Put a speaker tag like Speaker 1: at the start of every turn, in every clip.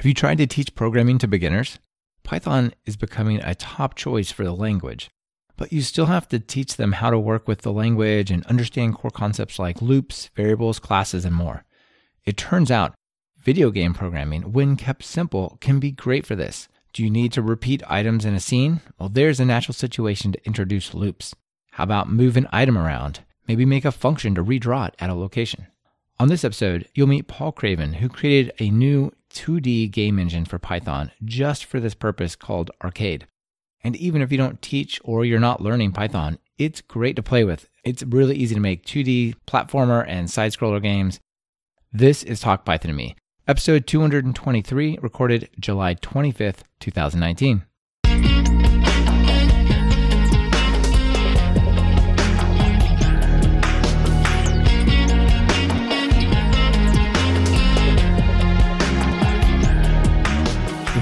Speaker 1: Have you tried to teach programming to beginners? Python is becoming a top choice for the language, but you still have to teach them how to work with the language and understand core concepts like loops, variables, classes, and more. It turns out video game programming, when kept simple, can be great for this. Do you need to repeat items in a scene? Well, there's a natural situation to introduce loops. How about move an item around? Maybe make a function to redraw it at a location. On this episode, you'll meet Paul Craven, who created a new 2D game engine for Python just for this purpose called Arcade. And even if you don't teach or you're not learning Python, it's great to play with. It's really easy to make 2D platformer and side scroller games. This is Talk Python to Me, episode 223, recorded July 25th, 2019.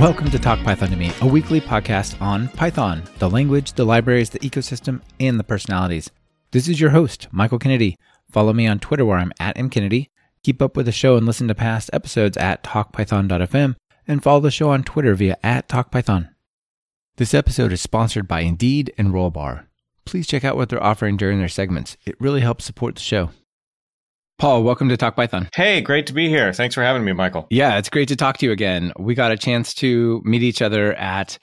Speaker 1: Welcome to Talk Python to Me, a weekly podcast on Python, the language, the libraries, the ecosystem, and the personalities. This is your host, Michael Kennedy. Follow me on Twitter where I'm at mkennedy. Keep up with the show and listen to past episodes at talkpython.fm and follow the show on Twitter via at talkpython. This episode is sponsored by Indeed and Rollbar. Please check out what they're offering during their segments. It really helps support the show. Paul, welcome to Talk Python.
Speaker 2: Hey, great to be here. Thanks for having me, Michael.
Speaker 1: Yeah, it's great to talk to you again. We got a chance to meet each other at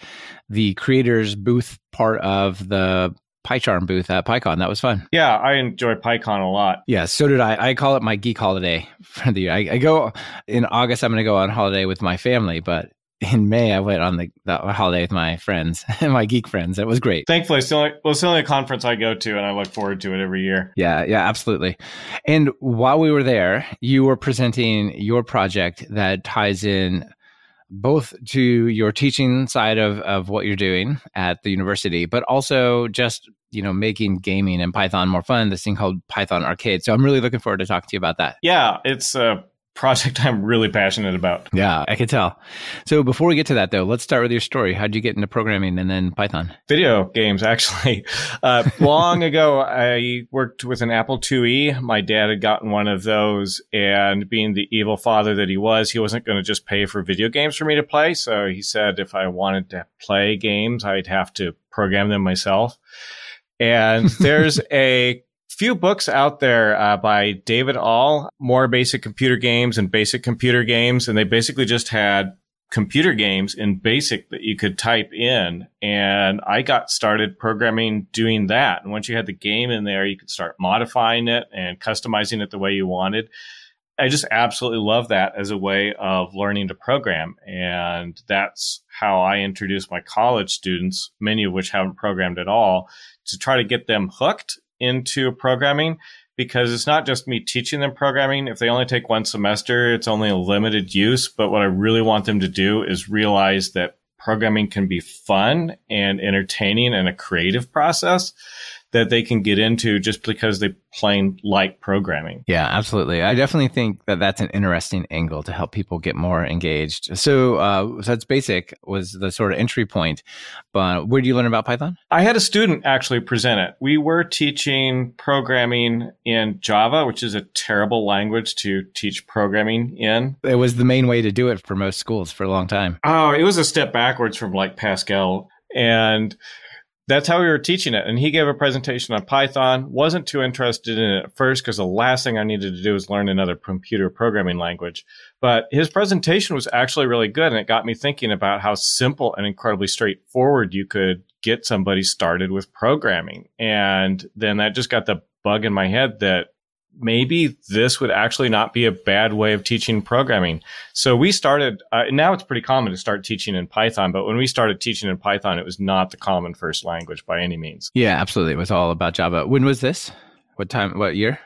Speaker 1: the creators booth part of the PyCharm booth at PyCon. That was fun.
Speaker 2: Yeah, I enjoy PyCon a lot.
Speaker 1: Yeah, so did I. I call it my geek holiday for the year. I, I go in August. I'm going to go on holiday with my family, but in May, I went on the, the holiday with my friends and my geek friends. It was great.
Speaker 2: Thankfully, it's the, only, well, it's the only conference I go to, and I look forward to it every year.
Speaker 1: Yeah, yeah, absolutely. And while we were there, you were presenting your project that ties in both to your teaching side of, of what you're doing at the university, but also just you know making gaming and Python more fun. This thing called Python Arcade. So I'm really looking forward to talking to you about that.
Speaker 2: Yeah, it's uh, project I'm really passionate about.
Speaker 1: Yeah, I can tell. So before we get to that, though, let's start with your story. How'd you get into programming and then Python?
Speaker 2: Video games, actually. Uh, long ago, I worked with an Apple IIe. My dad had gotten one of those, and being the evil father that he was, he wasn't going to just pay for video games for me to play. So he said if I wanted to play games, I'd have to program them myself. And there's a few books out there uh, by David Ahl, more basic computer games and basic computer games, and they basically just had computer games in basic that you could type in. And I got started programming doing that. And once you had the game in there, you could start modifying it and customizing it the way you wanted. I just absolutely love that as a way of learning to program. And that's how I introduce my college students, many of which haven't programmed at all, to try to get them hooked into programming because it's not just me teaching them programming. If they only take one semester, it's only a limited use. But what I really want them to do is realize that programming can be fun and entertaining and a creative process that they can get into just because they plain like programming.
Speaker 1: Yeah, absolutely. I definitely think that that's an interesting angle to help people get more engaged. So, uh, so that's basic was the sort of entry point. But where do you learn about Python?
Speaker 2: I had a student actually present it. We were teaching programming in Java, which is a terrible language to teach programming in.
Speaker 1: It was the main way to do it for most schools for a long time.
Speaker 2: Oh, it was a step backwards from like Pascal. And that's how we were teaching it. And he gave a presentation on Python. Wasn't too interested in it at first because the last thing I needed to do was learn another computer programming language. But his presentation was actually really good. And it got me thinking about how simple and incredibly straightforward you could get somebody started with programming. And then that just got the bug in my head that maybe this would actually not be a bad way of teaching programming. So we started, uh, now it's pretty common to start teaching in Python, but when we started teaching in Python, it was not the common first language by any means.
Speaker 1: Yeah, absolutely. It was all about Java. When was this? What time, what year?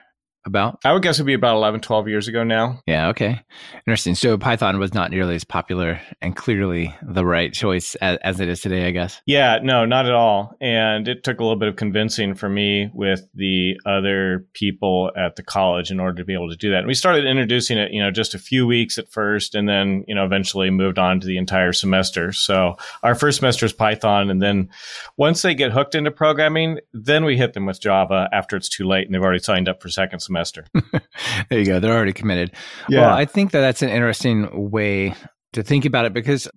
Speaker 1: About?
Speaker 2: I would guess it'd be about 11, 12 years ago now.
Speaker 1: Yeah, okay. Interesting. So Python was not nearly as popular and clearly the right choice as, as, it is today, I guess.
Speaker 2: Yeah, no, not at all. And it took a little bit of convincing for me with the other people at the college in order to be able to do that. And we started introducing it, you know, just a few weeks at first and then, you know, eventually moved on to the entire semester. So our first semester is Python. And then once they get hooked into programming, then we hit them with Java after it's too late and they've already signed up for second semester.
Speaker 1: there you go. They're already committed. Yeah. Well, I think that that's an interesting way to think about it because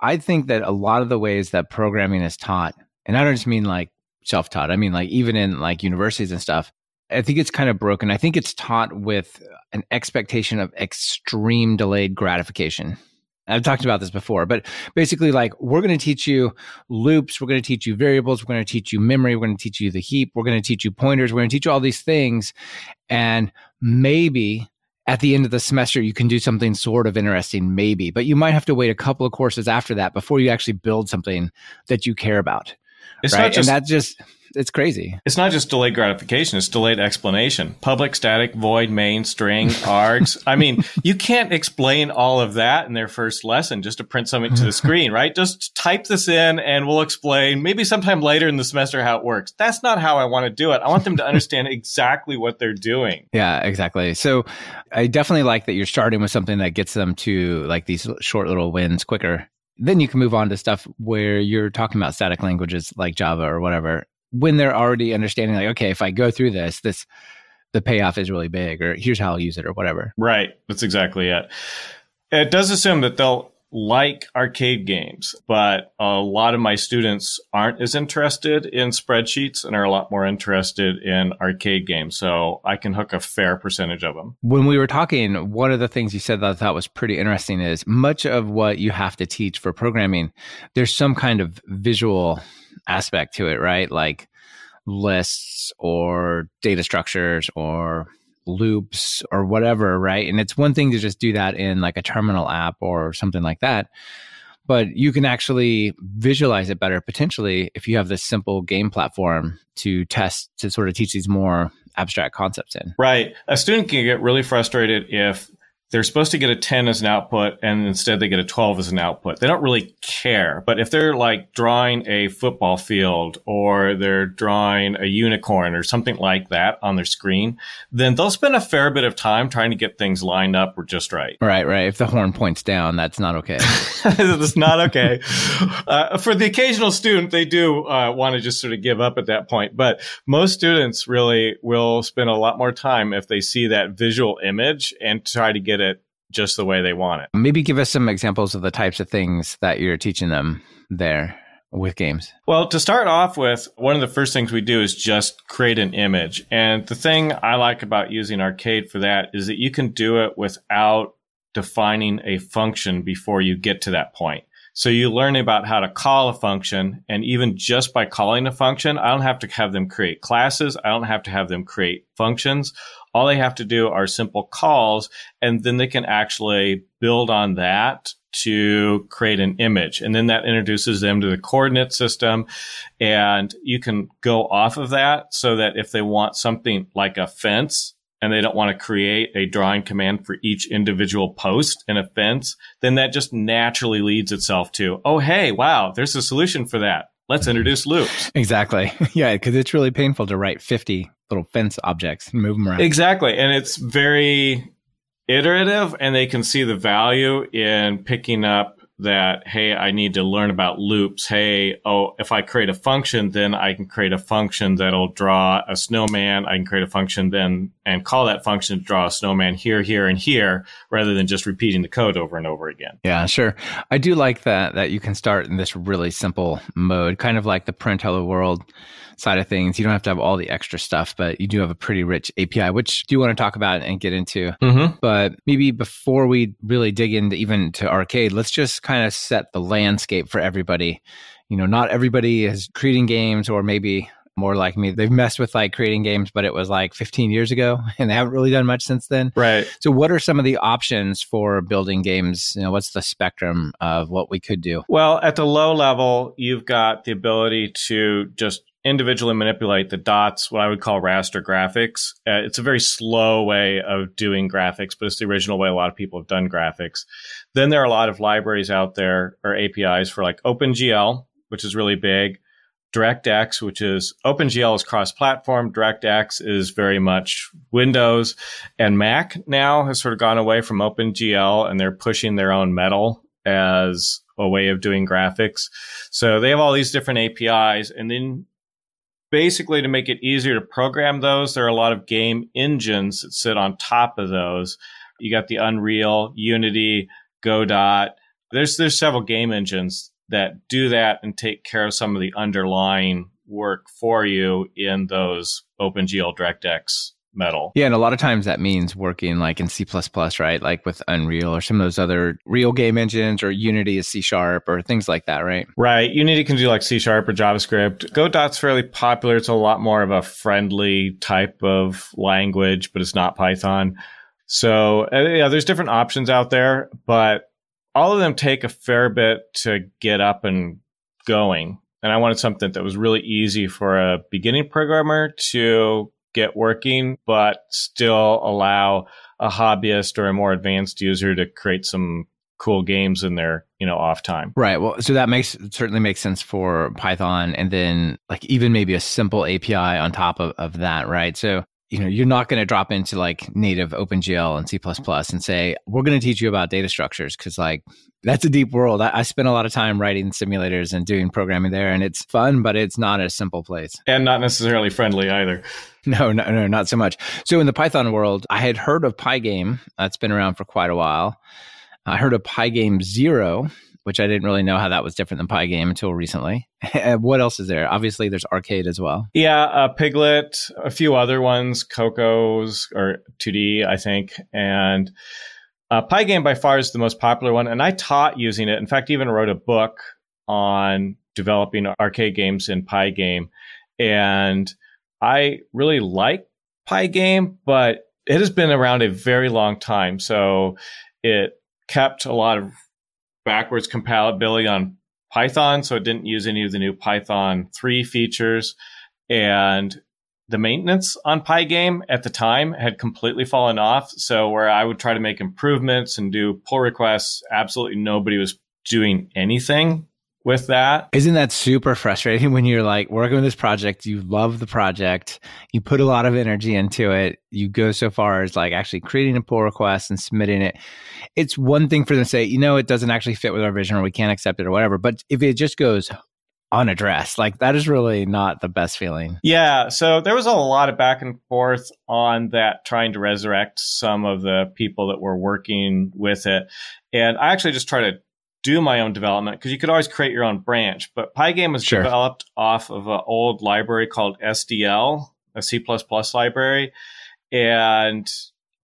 Speaker 1: I think that a lot of the ways that programming is taught, and I don't just mean like self taught, I mean like even in like universities and stuff, I think it's kind of broken. I think it's taught with an expectation of extreme delayed gratification. I've talked about this before, but basically, like, we're going to teach you loops, we're going to teach you variables, we're going to teach you memory, we're going to teach you the heap, we're going to teach you pointers, we're going to teach you all these things. And maybe at the end of the semester, you can do something sort of interesting, maybe, but you might have to wait a couple of courses after that before you actually build something that you care about. It's right? not just, and that just it's crazy.
Speaker 2: It's not just delayed gratification; it's delayed explanation. Public, static, void, main, string, args. I mean, you can't explain all of that in their first lesson just to print something to the screen, right? Just type this in, and we'll explain maybe sometime later in the semester how it works. That's not how I want to do it. I want them to understand exactly what they're doing.
Speaker 1: Yeah, exactly. So, I definitely like that you're starting with something that gets them to like these short little wins quicker then you can move on to stuff where you're talking about static languages like Java or whatever when they're already understanding like okay if i go through this this the payoff is really big or here's how i'll use it or whatever
Speaker 2: right that's exactly it it does assume that they'll like arcade games, but a lot of my students aren't as interested in spreadsheets and are a lot more interested in arcade games. So I can hook a fair percentage of them.
Speaker 1: When we were talking, one of the things you said that I thought was pretty interesting is much of what you have to teach for programming, there's some kind of visual aspect to it, right? Like lists or data structures or loops or whatever, right? And it's one thing to just do that in like a terminal app or something like that. But you can actually visualize it better potentially if you have this simple game platform to test to sort of teach these more abstract concepts in.
Speaker 2: Right. A student can get really frustrated if they're supposed to get a 10 as an output and instead they get a 12 as an output. They don't really care. But if they're like drawing a football field or they're drawing a unicorn or something like that on their screen, then they'll spend a fair bit of time trying to get things lined up or just right.
Speaker 1: Right, right. If the horn points down, that's not okay.
Speaker 2: that's not okay. uh, for the occasional student, they do uh, want to just sort of give up at that point. But most students really will spend a lot more time if they see that visual image and try to get it just the way they want it.
Speaker 1: Maybe give us some examples of the types of things that you're teaching them there with games?
Speaker 2: Well, to start off with, one of the first things we do is just create an image. And the thing I like about using Arcade for that is that you can do it without defining a function before you get to that point. So you learn about how to call a function. And even just by calling a function, I don't have to have them create classes. I don't have to have them create functions. All they have to do are simple calls, and then they can actually build on that to create an image. And then that introduces them to the coordinate system. And you can go off of that so that if they want something like a fence, and they don't want to create a drawing command for each individual post in a fence, then that just naturally leads itself to, oh, hey, wow, there's a solution for that. Let's introduce loops.
Speaker 1: Exactly. Yeah, because it's really painful to write 50 little fence objects and move them around.
Speaker 2: Exactly. And it's very iterative and they can see the value in picking up that, hey, I need to learn about loops. Hey, oh, if I create a function, then I can create a function that'll draw a snowman. I can create a function then and call that function to draw a snowman here, here, and here, rather than just repeating the code over and over again.
Speaker 1: Yeah, sure. I do like that that you can start in this really simple mode, kind of like the print hello world side of things. You don't have to have all the extra stuff, but you do have a pretty rich API, which do you want to talk about and get into. Mm-hmm. But maybe before we really dig into even to arcade, let's just kind of set the landscape for everybody. You know, not everybody is creating games or maybe more like me. They've messed with like creating games, but it was like 15 years ago and they haven't really done much since then.
Speaker 2: Right.
Speaker 1: So what are some of the options for building games? You know, what's the spectrum of what we could do?
Speaker 2: Well, at the low level, you've got the ability to just individually manipulate the dots, what I would call raster graphics. Uh, it's a very slow way of doing graphics, but it's the original way a lot of people have done graphics. Then there are a lot of libraries out there or APIs for like OpenGL, which is really big. DirectX, which is OpenGL is cross-platform. DirectX is very much Windows and Mac now has sort of gone away from OpenGL and they're pushing their own metal as a way of doing graphics. So they have all these different APIs and then basically to make it easier to program those, there are a lot of game engines that sit on top of those. You got the Unreal, Unity, Godot, There's there's several game engines that do that and take care of some of the underlying work for you in those OpenGL DirectX metal.
Speaker 1: Yeah, and a lot of times that means working like in C++, right? Like with Unreal or some of those other real game engines or Unity is C sharp or things like that, right?
Speaker 2: Right. Unity can do like C sharp or JavaScript. Godot's fairly popular. It's a lot more of a friendly type of language, but it's not Python. So uh, yeah, there's different options out there, but all of them take a fair bit to get up and going. And I wanted something that was really easy for a beginning programmer to get working, but still allow a hobbyist or a more advanced user to create some cool games in their you know off time.
Speaker 1: Right. Well so that makes certainly makes sense for python and then like even maybe a simple api on top of, of that right? So you know you're not going to drop into like native opengl and c++ and say we're going to teach you about data structures because like that's a deep world I, I spend a lot of time writing simulators and doing programming there and it's fun but it's not a simple place
Speaker 2: and not necessarily friendly either
Speaker 1: No, no, no, not so much. So in the Python world, I had heard of Pygame. That's been around for quite a while. I heard of Pygame Zero, which I didn't really know how that was different than Pygame until recently. what else is there? Obviously, there's Arcade as well.
Speaker 2: Yeah, uh, Pyglet, a few other ones, Cocos or 2D, I think, and uh, Pygame by far is the most popular one. And I taught using it. In fact, even wrote a book on developing arcade games in Pygame, and I really like Pygame, but it has been around a very long time. So it kept a lot of backwards compatibility on Python. So it didn't use any of the new Python 3 features. And the maintenance on Pygame at the time had completely fallen off. So where I would try to make improvements and do pull requests, absolutely nobody was doing anything with that.
Speaker 1: Isn't that super frustrating when you're like working with this project, you love the project, you put a lot of energy into it, you go so far as like actually creating a pull request and submitting it. It's one thing for them to say, you know, it doesn't actually fit with our vision or we can't accept it or whatever. But if it just goes unaddressed, like that is really not the best feeling.
Speaker 2: Yeah. So there was a lot of back and forth on that, trying to resurrect some of the people that were working with it. And I actually just try to do my own development because you could always create your own branch. But Pygame was sure. developed off of an old library called SDL, a C++ library. And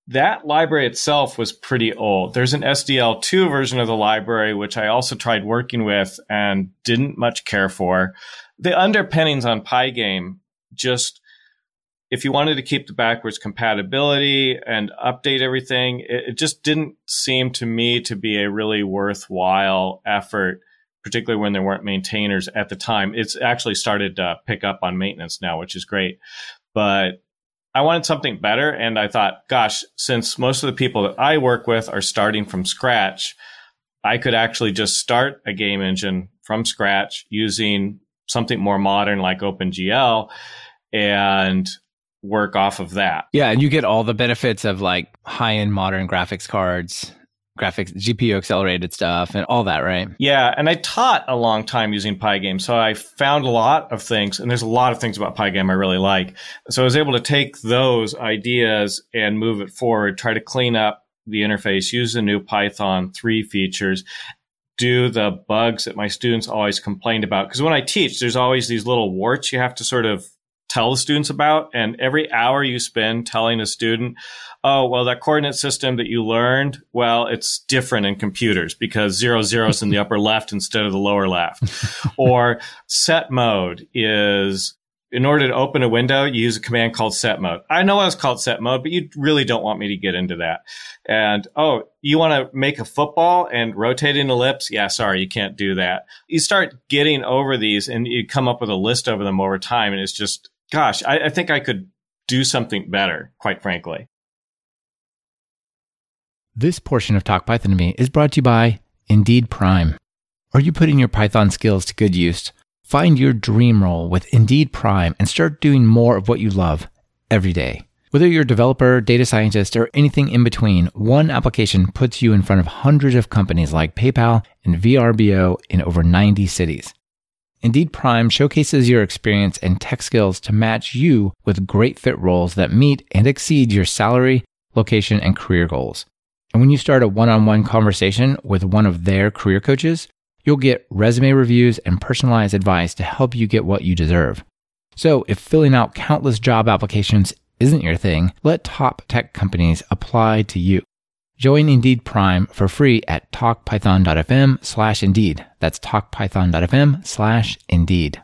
Speaker 2: that library itself was pretty old. There's an SDL2 version of the library, which I also tried working with and didn't much care for. The underpinnings on Pygame just if you wanted to keep the backwards compatibility and update everything, it, it, just didn't seem to me to be a really worthwhile effort, particularly when there weren't maintainers at the time. It's actually started to pick up on maintenance now, which is great. But I wanted something better. And I thought, gosh, since most of the people that I work with are starting from scratch, I could actually just start a game engine from scratch using something more modern like OpenGL and work off of that.
Speaker 1: Yeah, and you get all the benefits of like high end modern graphics cards, graphics, GPU accelerated stuff, and all that, right?
Speaker 2: Yeah, and I taught a long time using Pygame, so I found a lot of things, and there's a lot of things about Pygame I really like. So I was able to take those ideas and move it forward, try to clean up the interface, use the new Python 3 features, do the bugs that my students always complained about. Because when I teach, there's always these little warts you have to sort of tell the students about. And every hour you spend telling a student, oh, well, that coordinate system that you learned, well, it's different in computers because zero zero is in the upper left instead of the lower left. or set mode is in order to open a window, you use a command called set mode. I know it's called set mode, but you really don't want me to get into that. And oh, you want to make a football and rotate an ellipse? Yeah, sorry, you can't do that. You start getting over these and you come up with a list over them over time. And it's just gosh, I, I think I could do something better, quite frankly.
Speaker 1: This portion of Talk Python to Me is brought to you by Indeed Prime. Are you putting your Python skills to good use? Find your dream role with Indeed Prime and start doing more of what you love every day. Whether you're a developer, data scientist, or anything in between, one application puts you in front of hundreds of companies like PayPal and VRBO in over 90 cities. Indeed Prime showcases your experience and tech skills to match you with great fit roles that meet and exceed your salary, location, and career goals. And when you start a one on one conversation with one of their career coaches, you'll get resume reviews and personalized advice to help you get what you deserve. So if filling out countless job applications isn't your thing, let top tech companies apply to you. Join Indeed Prime for free at talkpython.fm slash Indeed. That's talkpython.fm slash Indeed.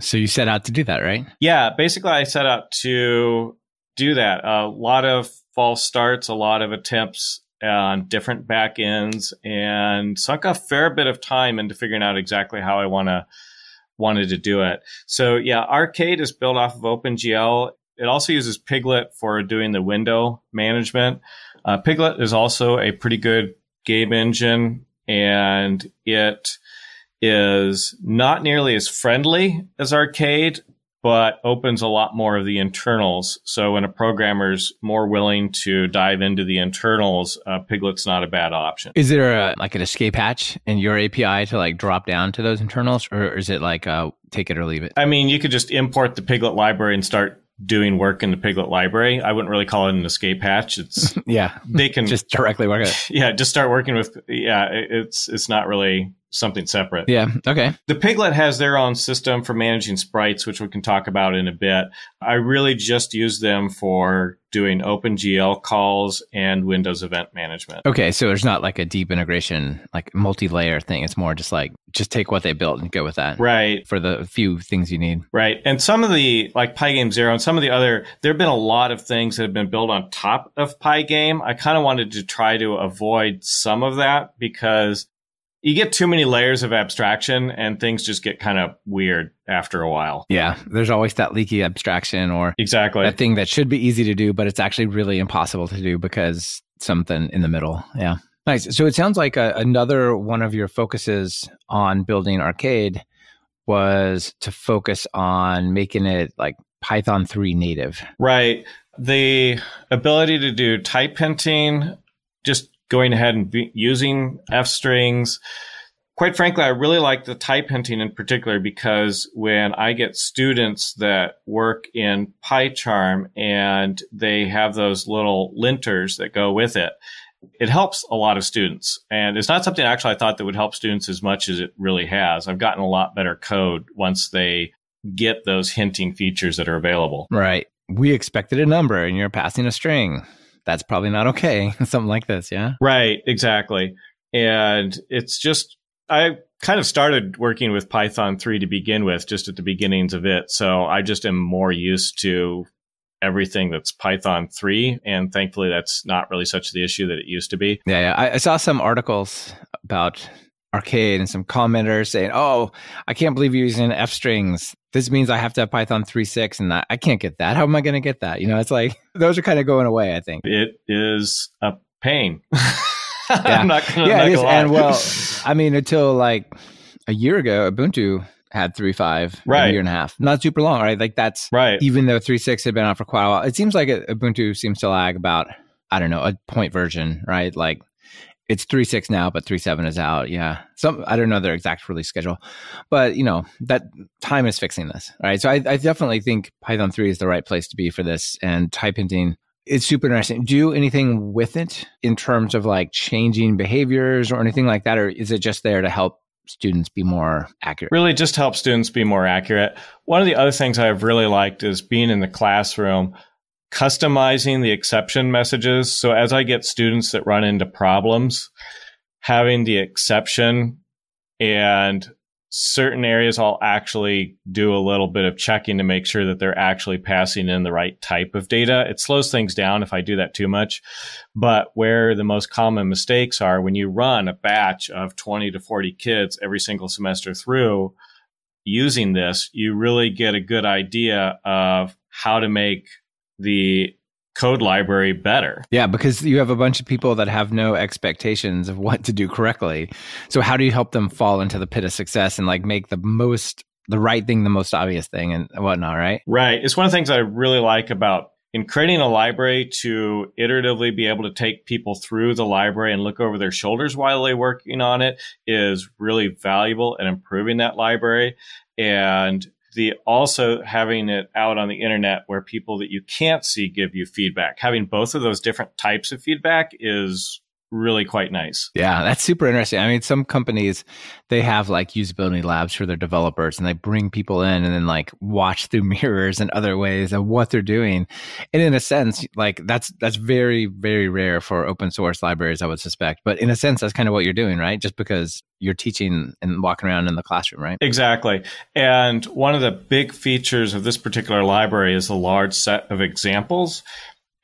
Speaker 1: So you set out to do that, right?
Speaker 2: Yeah, basically I set out to do that. A lot of false starts, a lot of attempts on different back ends, and sunk a fair bit of time into figuring out exactly how I want to wanted to do it. So yeah, Arcade is built off of OpenGL. It also uses Pyglet for doing the window management. Uh, Pyglet is also a pretty good game engine, and it is not nearly as friendly as Arcade, but opens a lot more of the internals. So when a programmer's more willing to dive into the internals, uh, Pyglet's not a bad option.
Speaker 1: Is there a, like an escape hatch in your API to like drop down to those internals, or is it like uh, take it or leave it?
Speaker 2: I mean, you could just import the Pyglet library and start doing work in the Pyglet library. I wouldn't really call it an escape hatch. It's
Speaker 1: yeah,
Speaker 2: they can
Speaker 1: just directly work it.
Speaker 2: Yeah, just start working with. Yeah, it's it's not really something separate.
Speaker 1: Yeah. Okay.
Speaker 2: The Pyglet has their own system for managing sprites, which we can talk about in a bit. I really just use them for doing OpenGL calls and Windows event management.
Speaker 1: Okay. So there's not like a deep integration, like multi layer thing. It's more just like, just take what they built and go with that.
Speaker 2: Right.
Speaker 1: For the few things you need.
Speaker 2: Right. And some of the, like Pygame Zero and some of the other, there have been a lot of things that have been built on top of Pygame. I kind of wanted to try to avoid some of that because you get too many layers of abstraction and things just get kind of weird after a while.
Speaker 1: Yeah, there's always that leaky abstraction or
Speaker 2: exactly
Speaker 1: that thing that should be easy to do, but it's actually really impossible to do because something in the middle. Yeah. Nice. So it sounds like a, another one of your focuses on building arcade was to focus on making it like Python 3 native.
Speaker 2: Right. The ability to do type hinting, just going ahead and using F strings. Quite frankly, I really like the type hinting in particular because when I get students that work in PyCharm and they have those little linters that go with it, it helps a lot of students. And it's not something actually I thought that would help students as much as it really has. I've gotten a lot better code once they get those hinting features that are available.
Speaker 1: Right. We expected a number and you're passing a string that's probably not okay. Something like this, yeah?
Speaker 2: Right, exactly. And it's just, I kind of started working with Python 3 to begin with, just at the beginnings of it. So I just am more used to everything that's Python 3. And thankfully, that's not really such the issue that it used to be.
Speaker 1: Yeah, yeah. I, I saw some articles about arcade and some commenters saying, "Oh, I can't believe you're using F strings. This means I have to have Python 3.6 and I can't get that. How am I going to get that?" You know, it's like those are kind of going away. I think
Speaker 2: it is a pain.
Speaker 1: yeah. I'm not gonna, yeah, it is. And well, I mean, until like a year ago, Ubuntu had 3.5
Speaker 2: right.
Speaker 1: a year and a half. Not super long, right? Like that's
Speaker 2: right.
Speaker 1: Even though 3.6 had been out for quite a while, it seems like uh, Ubuntu seems to lag about I don't know a point version, right? Like it's three six now, but three seven is out. Yeah, some I don't know their exact release schedule, but you know that time is fixing this, right? So I, I definitely think Python three is the right place to be for this, and type hinting it's super interesting. Do anything with it in terms of like changing behaviors or anything like that, or is it just there to help students be more accurate?
Speaker 2: Really, just help students be more accurate. One of the other things I've really liked is being in the classroom customizing the exception messages. So as I get students that run into problems, having the exception and certain areas I'll actually do a little bit of checking to make sure that they're actually passing in the right type of data. It slows things down if I do that too much. But where the most common mistakes are when you run a batch of 20 to 40 kids every single semester through using this, you really get a good idea of how to make the code library better.
Speaker 1: Yeah, because you have a bunch of people that have no expectations of what to do correctly. So how do you help them fall into the pit of success and like make the most the right thing the most obvious thing and whatnot, right?
Speaker 2: Right. It's one of the things I really like about in creating a library to iteratively be able to take people through the library and look over their shoulders while they're working on it is really valuable in improving that library. And the also having it out on the internet where people that you can't see give you feedback. Having both of those different types of feedback is really quite nice.
Speaker 1: Yeah, that's super interesting. I mean, some companies they have like usability labs for their developers and they bring people in and then like watch through mirrors and other ways of what they're doing. And in a sense, like that's that's very very rare for open source libraries I would suspect. But in a sense that's kind of what you're doing, right? Just because you're teaching and walking around in the classroom, right?
Speaker 2: Exactly. And one of the big features of this particular library is a large set of examples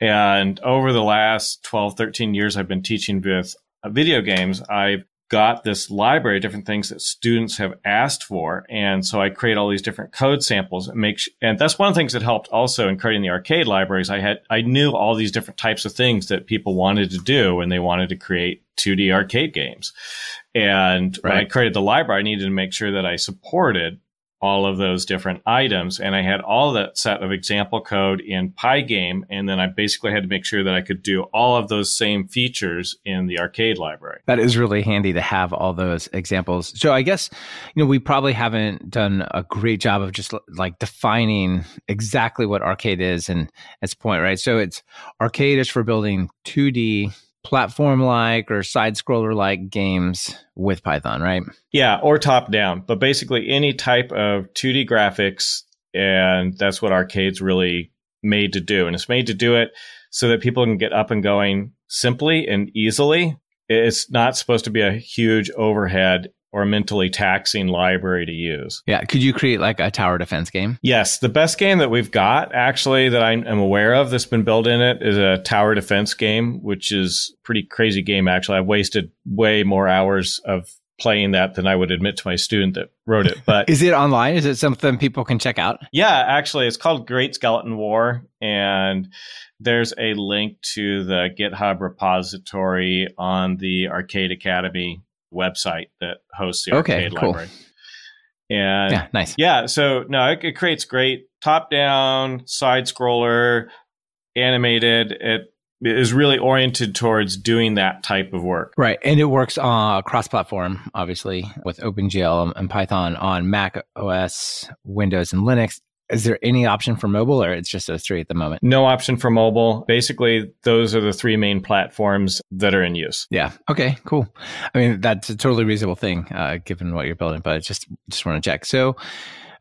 Speaker 2: and over the last 12, 13 years, I've been teaching with uh, video games. I've got this library of different things that students have asked for. And so I create all these different code samples and make, sh- and that's one of the things that helped also in creating the arcade libraries. I had, I knew all these different types of things that people wanted to do and they wanted to create 2D arcade games. And right. when I created the library, I needed to make sure that I supported all of those different items. And I had all that set of example code in Pygame. And then I basically had to make sure that I could do all of those same features in the arcade library.
Speaker 1: That is really handy to have all those examples. So I guess, you know, we probably haven't done a great job of just like defining exactly what arcade is and its point, right? So it's arcade is for building 2D platform like or side scroller like games with Python, right?
Speaker 2: Yeah, or top down, but basically any type of 2D graphics. And that's what arcade's really made to do. And it's made to do it so that people can get up and going simply and easily. It's not supposed to be a huge overhead or mentally taxing library to use.
Speaker 1: Yeah. Could you create like a tower defense game?
Speaker 2: Yes. The best game that we've got actually that I am aware of that's been built in it is a tower defense game, which is pretty crazy game. Actually, I've wasted way more hours of playing that than I would admit to my student that wrote it. But
Speaker 1: is it online? Is it something people can check out?
Speaker 2: Yeah, actually, it's called Great Skeleton War, and there's a link to the GitHub repository on the Arcade Academy website that hosts the okay, arcade cool. library. And
Speaker 1: yeah, nice.
Speaker 2: Yeah, so no, it, it creates great top-down side scroller, animated. It is really oriented towards doing that type of work.
Speaker 1: Right. And it works uh, cross platform, obviously, with OpenGL and Python on Mac OS, Windows, and Linux. Is there any option for mobile or it's just those three at the moment?
Speaker 2: No option for mobile. Basically, those are the three main platforms that are in use.
Speaker 1: Yeah. Okay, cool. I mean, that's a totally reasonable thing uh, given what you're building, but I just, just want to check. So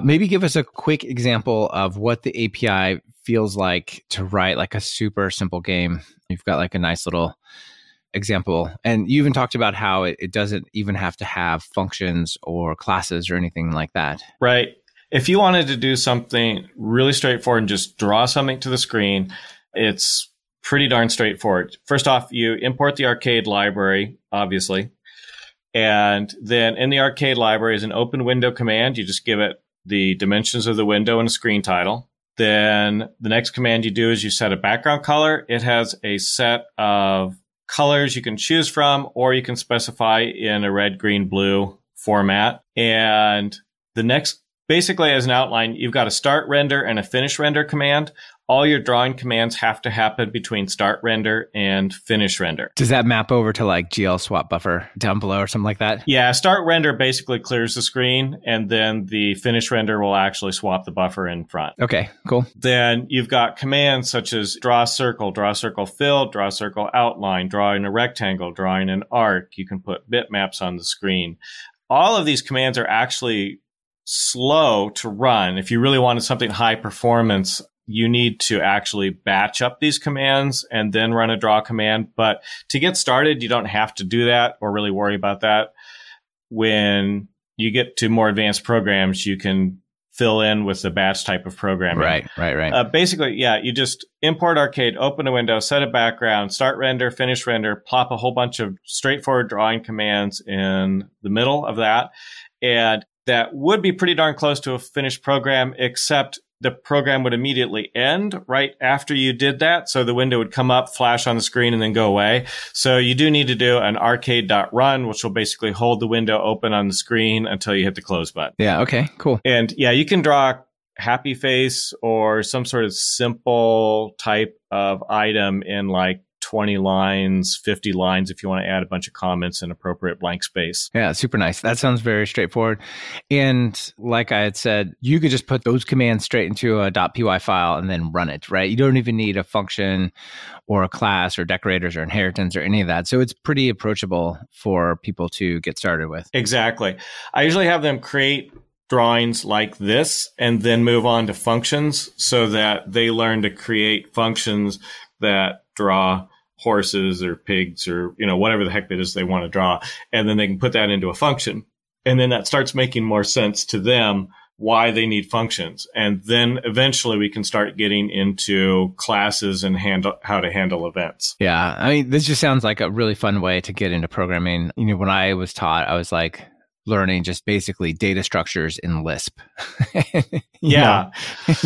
Speaker 1: maybe give us a quick example of what the API feels like to write like a super simple game. You've got like a nice little example. And you even talked about how it, it doesn't even have to have functions or classes or anything like that.
Speaker 2: Right if you wanted to do something really straightforward and just draw something to the screen, it's pretty darn straightforward. First off, you import the arcade library, obviously. And then in the arcade library is an open window command. You just give it the dimensions of the window and a screen title. Then the next command you do is you set a background color. It has a set of colors you can choose from, or you can specify in a red, green, blue format. And the next basically as an outline, you've got a start render and a finish render command. All your drawing commands have to happen between start render and finish render.
Speaker 1: Does that map over to like GL swap buffer down below or something like that?
Speaker 2: Yeah, start render basically clears the screen and then the finish render will actually swap the buffer in front.
Speaker 1: Okay, cool.
Speaker 2: Then you've got commands such as draw circle, draw circle fill, draw circle outline, drawing a rectangle, drawing an arc. You can put bitmaps on the screen. All of these commands are actually slow to run. If you really wanted something high performance, you need to actually batch up these commands and then run a draw command. But to get started, you don't have to do that or really worry about that. When you get to more advanced programs, you can fill in with the batch type of programming.
Speaker 1: Right, right, right.
Speaker 2: Uh, basically, yeah, you just import arcade, open a window, set a background, start render, finish render, plop a whole bunch of straightforward drawing commands in the middle of that. And that would be pretty darn close to a finished program, except the program would immediately end right after you did that. So the window would come up, flash on the screen, and then go away. So you do need to do an arcade.run, which will basically hold the window open on the screen until you hit the close button.
Speaker 1: Yeah. Okay. Cool.
Speaker 2: And yeah, you can draw a happy face or some sort of simple type of item in like 20 lines, 50 lines if you want to add a bunch of comments and appropriate blank space.
Speaker 1: Yeah, super nice. That sounds very straightforward. And like I had said, you could just put those commands straight into a .py file and then run it, right? You don't even need a function or a class or decorators or inheritance or any of that. So it's pretty approachable for people to get started with.
Speaker 2: Exactly. I usually have them create drawings like this and then move on to functions so that they learn to create functions that draw horses or pigs or you know whatever the heck it is they want to draw and then they can put that into a function and then that starts making more sense to them why they need functions and then eventually we can start getting into classes and handle how to handle events
Speaker 1: yeah i mean this just sounds like a really fun way to get into programming you know when i was taught i was like learning just basically data structures in Lisp.
Speaker 2: yeah.
Speaker 1: and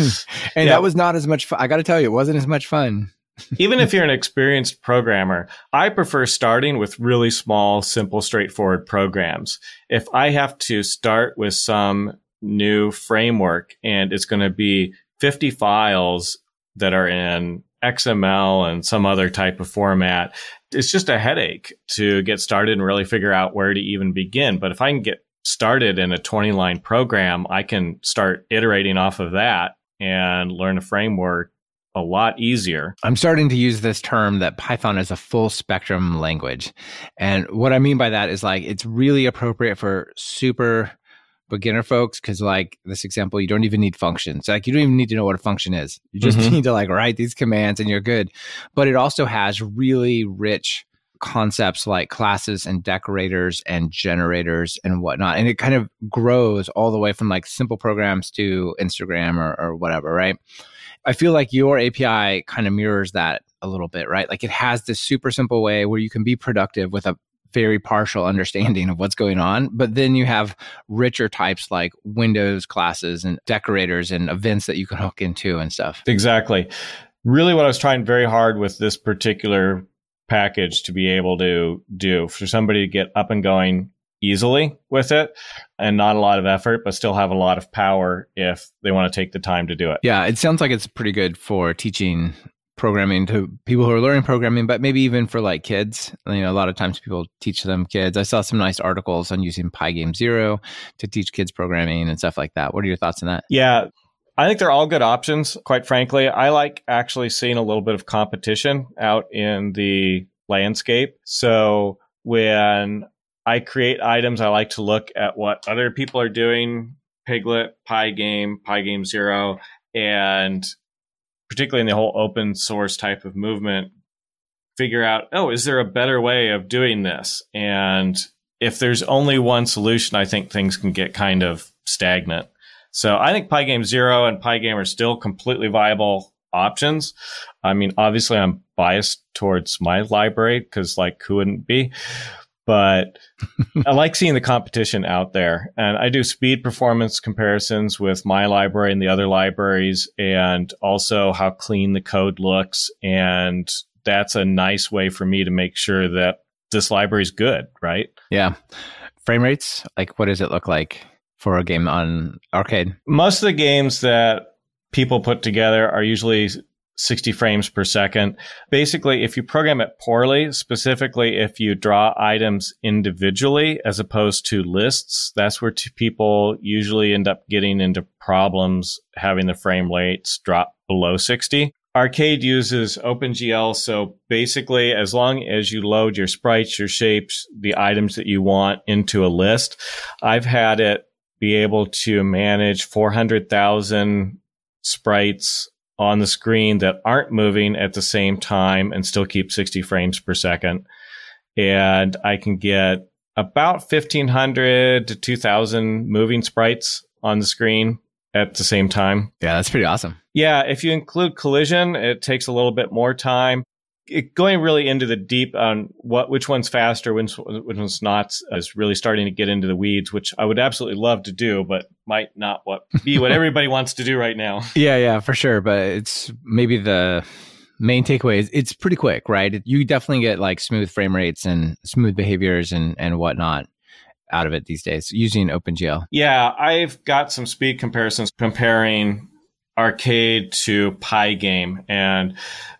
Speaker 1: yeah. that was not as much fun. I got to tell you, it wasn't as much fun.
Speaker 2: Even if you're an experienced programmer, I prefer starting with really small, simple, straightforward programs. If I have to start with some new framework and it's going to be 50 files that are in XML and some other type of format, it's just a headache to get started and really figure out where to even begin. But if I can get started in a 20 line program, I can start iterating off of that and learn a framework a lot easier.
Speaker 1: I'm starting to use this term that Python is a full spectrum language. And what I mean by that is like it's really appropriate for super beginner folks because like this example you don't even need functions like you don't even need to know what a function is you just mm-hmm. need to like write these commands and you're good but it also has really rich concepts like classes and decorators and generators and whatnot and it kind of grows all the way from like simple programs to instagram or, or whatever right i feel like your api kind of mirrors that a little bit right like it has this super simple way where you can be productive with a very partial understanding of what's going on. But then you have richer types like Windows classes and decorators and events that you can hook into and stuff.
Speaker 2: Exactly. Really, what I was trying very hard with this particular package to be able to do for somebody to get up and going easily with it and not a lot of effort, but still have a lot of power if they want to take the time to do it.
Speaker 1: Yeah, it sounds like it's pretty good for teaching programming to people who are learning programming, but maybe even for like kids. You know, a lot of times people teach them kids. I saw some nice articles on using Pygame Zero to teach kids programming and stuff like that. What are your thoughts on that?
Speaker 2: Yeah. I think they're all good options, quite frankly. I like actually seeing a little bit of competition out in the landscape. So when I create items, I like to look at what other people are doing, Pyglet, Pygame, Pygame Zero, and particularly in the whole open source type of movement, figure out, oh, is there a better way of doing this? And if there's only one solution, I think things can get kind of stagnant. So I think Pygame Zero and Pygame are still completely viable options. I mean, obviously I'm biased towards my library because like who wouldn't be? But I like seeing the competition out there. And I do speed performance comparisons with my library and the other libraries, and also how clean the code looks. And that's a nice way for me to make sure that this library is good, right?
Speaker 1: Yeah. Frame rates, like what does it look like for a game on arcade?
Speaker 2: Most of the games that people put together are usually 60 frames per second. Basically, if you program it poorly, specifically if you draw items individually as opposed to lists, that's where people usually end up getting into problems having the frame rates drop below 60. Arcade uses OpenGL, so basically, as long as you load your sprites, your shapes, the items that you want into a list, I've had it be able to manage 400,000 sprites on the screen that aren't moving at the same time and still keep 60 frames per second. And I can get about 1500 to 2000 moving sprites on the screen at the same time.
Speaker 1: Yeah, that's pretty awesome.
Speaker 2: Yeah, if you include collision, it takes a little bit more time it, going really into the deep on what which one's faster, which, which one's not, is really starting to get into the weeds, which I would absolutely love to do, but might not what be what everybody wants to do right now.
Speaker 1: Yeah, yeah, for sure. But it's maybe the main takeaway is it's pretty quick, right? You definitely get like smooth frame rates and smooth behaviors and and whatnot out of it these days using OpenGL.
Speaker 2: Yeah, I've got some speed comparisons comparing arcade to Pygame and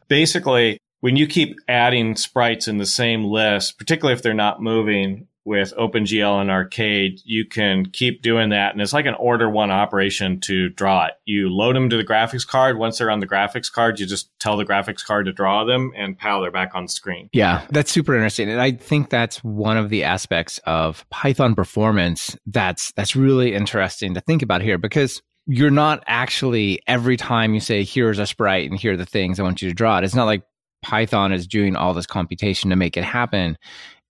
Speaker 2: basically when you keep adding sprites in the same list, particularly if they're not moving, with OpenGL and Arcade, you can keep doing that. And it's like an order one operation to draw it. You load them to the graphics card. Once they're on the graphics card, you just tell the graphics card to draw them and pow, they're back on screen.
Speaker 1: Yeah, that's super interesting. And I think that's one of the aspects of Python performance that's that's really interesting to think about here because you're not actually every time you say here's a sprite and here are the things I want you to draw it. It's not like Python is doing all this computation to make it happen.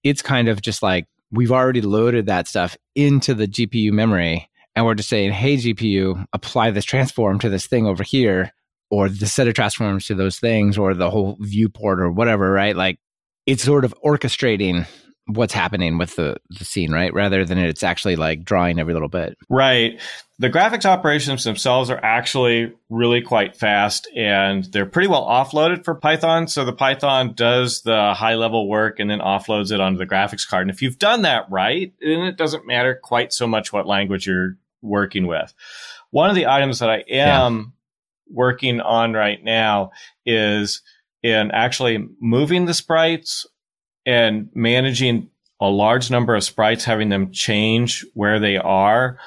Speaker 1: It's kind of just like we've already loaded that stuff into the GPU memory. And we're just saying, hey, GPU, apply this transform to this thing over here, or the set of transforms to those things, or the whole viewport or whatever, right? Like it's sort of orchestrating what's happening with the, the scene, right? Rather than it's actually like drawing every little bit.
Speaker 2: Right. The graphics operations themselves are actually really quite fast and they're pretty well offloaded for Python. So the Python does the high level work and then offloads it onto the graphics card. And if you've done that right, then it doesn't matter quite so much what language you're working with. One of the items that I am yeah. working on right now is in actually moving the sprites and managing a large number of sprites, having them change where they are,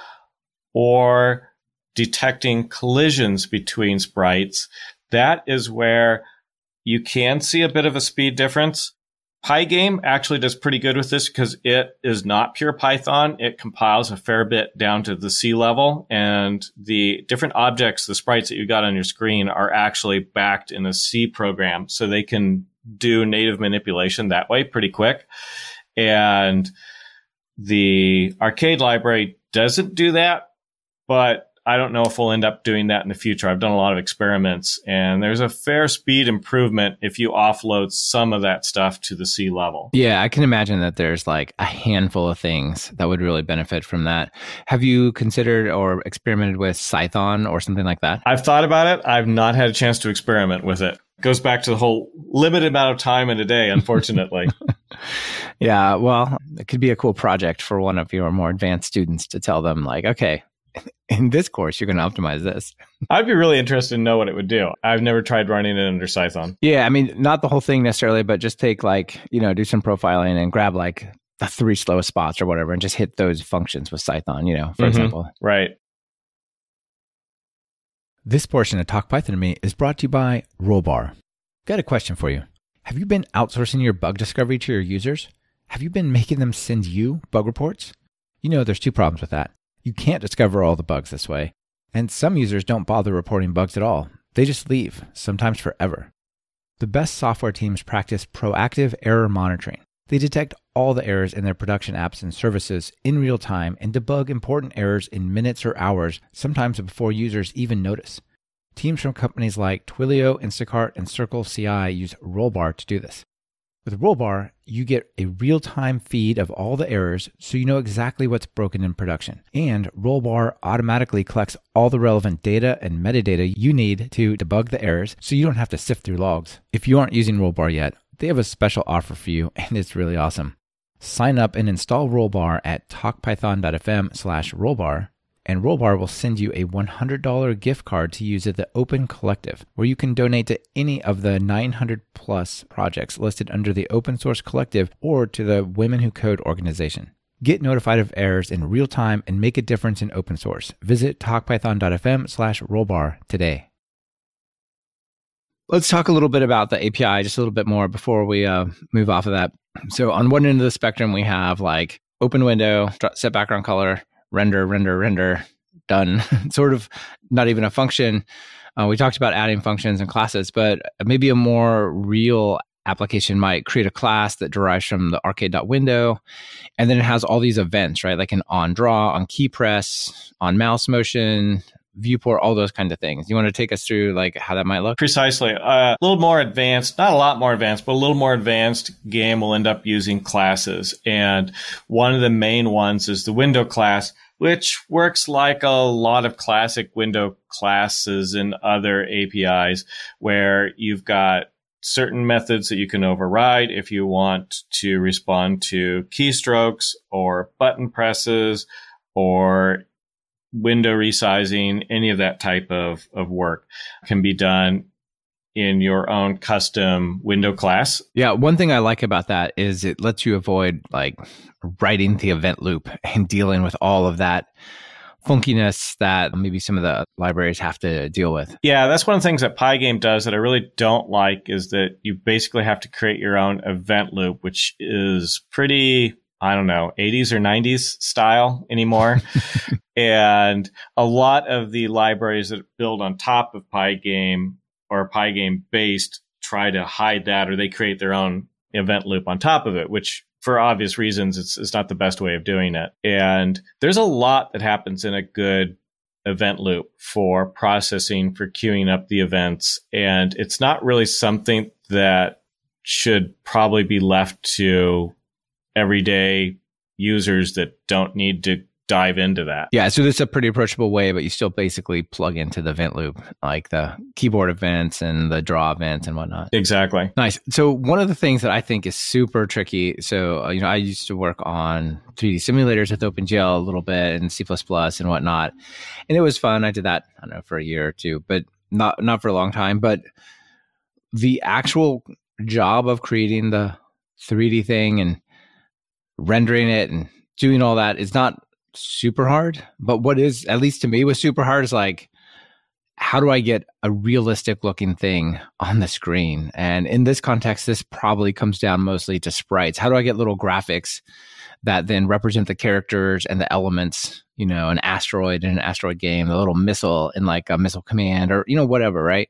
Speaker 2: or detecting collisions between sprites, that is where you can see a bit of a speed difference. Pygame actually does pretty good with this because it is not pure Python. It compiles a fair bit down to the C level and the different objects, the sprites that you got on your screen are actually backed in a C program. So they can do native manipulation that way pretty quick. And the arcade library doesn't do that, but I don't know if we'll end up doing that in the future. I've done a lot of experiments and there's a fair speed improvement if you offload some of that stuff to the C level.
Speaker 1: Yeah, I can imagine that there's like a handful of things that would really benefit from that. Have you considered or experimented with Cython or something like that?
Speaker 2: I've thought about it. I've not had a chance to experiment with it goes back to the whole limited amount of time in a day, unfortunately.
Speaker 1: yeah, well, it could be a cool project for one of your more advanced students to tell them, like, okay, in this course, you're going to optimize this.
Speaker 2: I'd be really interested to know what it would do. I've never tried running it under Cython.
Speaker 1: Yeah, I mean, not the whole thing necessarily, but just take like, you know, do some profiling and grab like the three slowest spots or whatever and just hit those functions with Cython, you know, for mm-hmm. example.
Speaker 2: Right.
Speaker 1: This portion of Talk Python to Me is brought to you by Rollbar. Got a question for you. Have you been outsourcing your bug discovery to your users? Have you been making them send you bug reports? You know, there's two problems with that. You can't discover all the bugs this way, and some users don't bother reporting bugs at all. They just leave, sometimes forever. The best software teams practice proactive error monitoring. They detect all the errors in their production apps and services in real time and debug important errors in minutes or hours, sometimes before users even notice. Teams from companies like Twilio, Instacart, and Circle CI use Rollbar to do this. With Rollbar, you get a real time feed of all the errors so you know exactly what's broken in production. And Rollbar automatically collects all the relevant data and metadata you need to debug the errors so you don't have to sift through logs. If you aren't using Rollbar yet, they have a special offer for you, and it's really awesome. Sign up and install Rollbar at talkpython.fm slash rollbar, and Rollbar will send you a $100 gift card to use at the Open Collective, where you can donate to any of the 900 plus projects listed under the Open Source Collective or to the Women Who Code organization. Get notified of errors in real time and make a difference in open source. Visit talkpython.fm slash rollbar today. Let's talk a little bit about the API, just a little bit more before we uh, move off of that. So, on one end of the spectrum, we have like open window, set background color, render, render, render, done. sort of not even a function. Uh, we talked about adding functions and classes, but maybe a more real application might create a class that derives from the arcade.window and then it has all these events right like an on draw on key press on mouse motion viewport, all those kinds of things. You want to take us through like how that might look?
Speaker 2: Precisely. Uh, a little more advanced, not a lot more advanced, but a little more advanced game will end up using classes. And one of the main ones is the window class, which works like a lot of classic window classes and other APIs where you've got certain methods that you can override if you want to respond to keystrokes or button presses or window resizing, any of that type of, of work can be done in your own custom window class.
Speaker 1: Yeah, one thing I like about that is it lets you avoid like writing the event loop and dealing with all of that funkiness that maybe some of the libraries have to deal with.
Speaker 2: Yeah, that's one of the things that Pygame does that I really don't like is that you basically have to create your own event loop, which is pretty I don't know, 80s or 90s style anymore. and a lot of the libraries that build on top of Pygame or Pygame based try to hide that or they create their own event loop on top of it, which for obvious reasons, it's, it's not the best way of doing it. And there's a lot that happens in a good event loop for processing, for queuing up the events. And it's not really something that should probably be left to everyday users that don't need to dive into that.
Speaker 1: Yeah, so this is a pretty approachable way, but you still basically plug into the event loop, like the keyboard events and the draw events and whatnot.
Speaker 2: Exactly.
Speaker 1: Nice. So one of the things that I think is super tricky. So uh, you know, I used to work on 3D simulators with OpenGL a little bit and C and whatnot, and it was fun. I did that I don't know for a year or two, but not not for a long time. But the actual job of creating the 3D thing and rendering it and doing all that is not super hard. But what is, at least to me, was super hard is like, how do I get a realistic looking thing on the screen? And in this context, this probably comes down mostly to sprites. How do I get little graphics that then represent the characters and the elements, you know, an asteroid in an asteroid game, a little missile in like a missile command or, you know, whatever, right?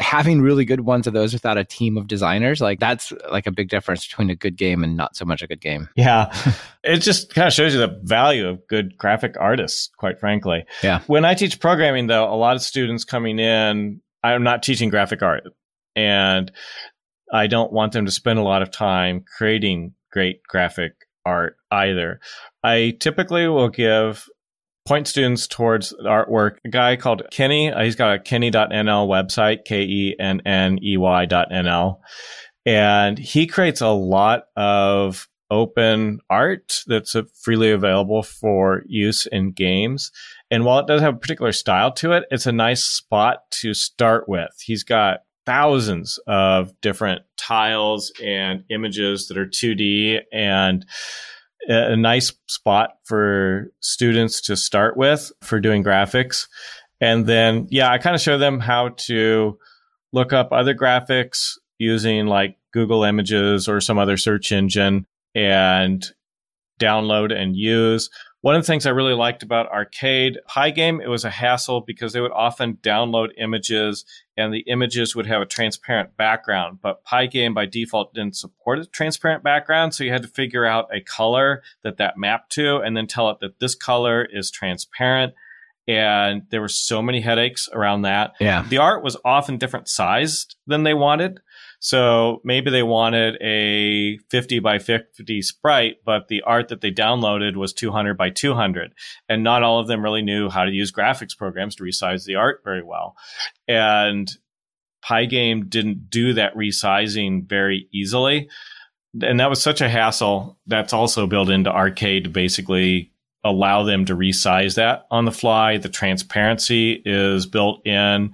Speaker 1: Having really good ones of those without a team of designers, like that's like a big difference between a good game and not so much a good game.
Speaker 2: Yeah. it just kind of shows you the value of good graphic artists, quite frankly.
Speaker 1: Yeah.
Speaker 2: When I teach programming, though, a lot of students coming in, I'm not teaching graphic art. And I don't want them to spend a lot of time creating great graphic art either. I typically will give point students towards artwork. A guy called Kenney, uh, he's got a kenney.nl website, K E N N E Y.nl. And he creates a lot of open art that's freely available for use in games. And while it does have a particular style to it, it's a nice spot to start with. He's got thousands of different tiles and images that are 2D and a nice spot for students to start with for doing graphics. And then, yeah, I kind of show them how to look up other graphics using like Google Images or some other search engine and download and use. One of the things I really liked about Arcade Pygame, it was a hassle because they would often download images and the images would have a transparent background. But Pygame by default didn't support a transparent background. So you had to figure out a color that that mapped to and then tell it that this color is transparent. And there were so many headaches around that.
Speaker 1: Yeah.
Speaker 2: The art was often different sized than they wanted. So maybe they wanted a 50 by 50 sprite, but the art that they downloaded was 200 by 200. And not all of them really knew how to use graphics programs to resize the art very well. And Pygame didn't do that resizing very easily. And that was such a hassle. That's also built into Arcade to basically allow them to resize that on the fly. The transparency is built in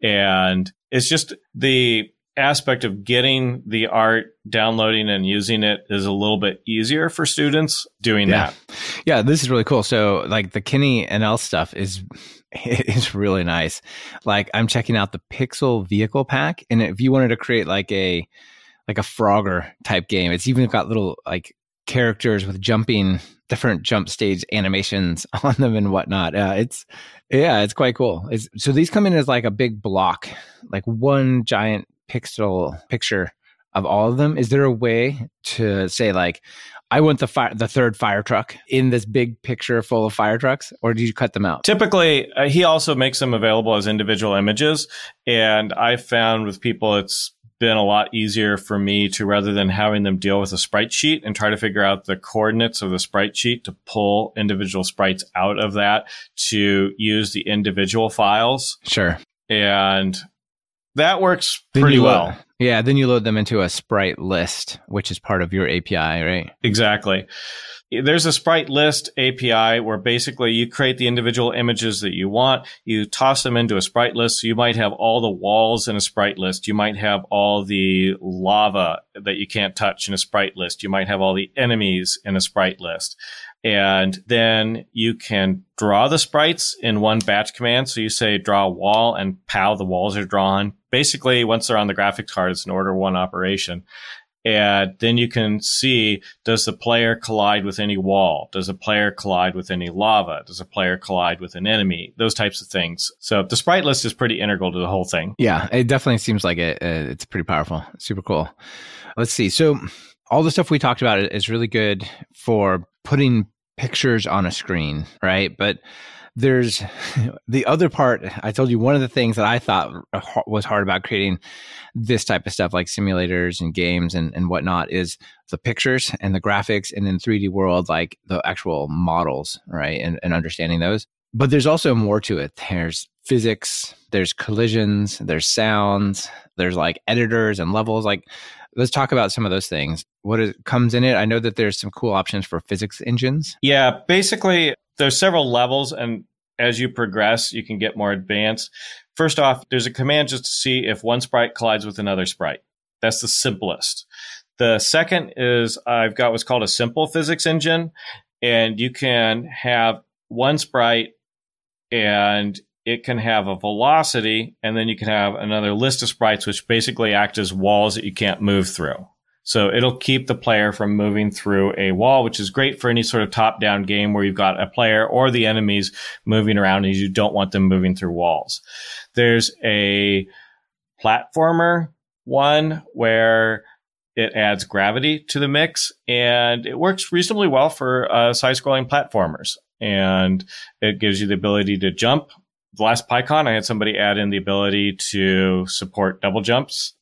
Speaker 2: and it's just the aspect of getting the art, downloading and using it is a little bit easier for students doing
Speaker 1: yeah.
Speaker 2: that.
Speaker 1: Yeah, this is really cool. So like the Kenney.nl stuff is is really nice. Like I'm checking out the Pixel vehicle pack and if you wanted to create like a like a Frogger type game, it's even got little like characters with jumping different jump stage animations on them and whatnot. Uh, it's yeah, it's quite cool. It's, so these come in as like a big block, like one giant pixel picture of all of them. Is there a way to say like, I want the fire, the third fire truck in this big picture full of fire trucks, or do you cut them out?
Speaker 2: Typically, uh, he also makes them available as individual images, and I found with people it's been a lot easier for me to rather than having them deal with a sprite sheet and try to figure out the coordinates of the sprite sheet to pull individual sprites out of that to use the individual files.
Speaker 1: Sure.
Speaker 2: And that works pretty well.
Speaker 1: Yeah, then you load them into a sprite list, which is part of your API, right?
Speaker 2: Exactly. There's a sprite list API where basically you create the individual images that you want. You toss them into a sprite list. So you might have all the walls in a sprite list. You might have all the lava that you can't touch in a sprite list. You might have all the enemies in a sprite list. And then you can draw the sprites in one batch command. So you say draw a wall and pow, the walls are drawn. Basically, once they're on the graphics card, it's an order one operation. And then you can see, does the player collide with any wall? Does a player collide with any lava? Does a player collide with an enemy? Those types of things. So the sprite list is pretty integral to the whole thing.
Speaker 1: Yeah, it definitely seems like it. Uh, it's pretty powerful. Super cool. Let's see. So all the stuff we talked about is really good for putting pictures on a screen, right? But there's the other part. I told you one of the things that I thought was hard about creating this type of stuff, like simulators and games and, and whatnot, is the pictures and the graphics, and in 3D world, like the actual models, right? And, and understanding those. But there's also more to it. There's physics, there's collisions, there's sounds, there's like editors and levels. Like, let's talk about some of those things. What is, comes in it? I know that there's some cool options for physics engines.
Speaker 2: Yeah, basically, there's several levels, and as you progress, you can get more advanced. First off, there's a command just to see if one sprite collides with another sprite. That's the simplest. The second is I've got what's called a simple physics engine, and you can have one sprite and it can have a velocity, and then you can have another list of sprites which basically act as walls that you can't move through. So it'll keep the player from moving through a wall, which is great for any sort of top down game where you've got a player or the enemies moving around and you don't want them moving through walls. There's a platformer one where it adds gravity to the mix and it works reasonably well for uh, side scrolling platformers. And it gives you the ability to jump. The last PyCon, I had somebody add in the ability to support double jumps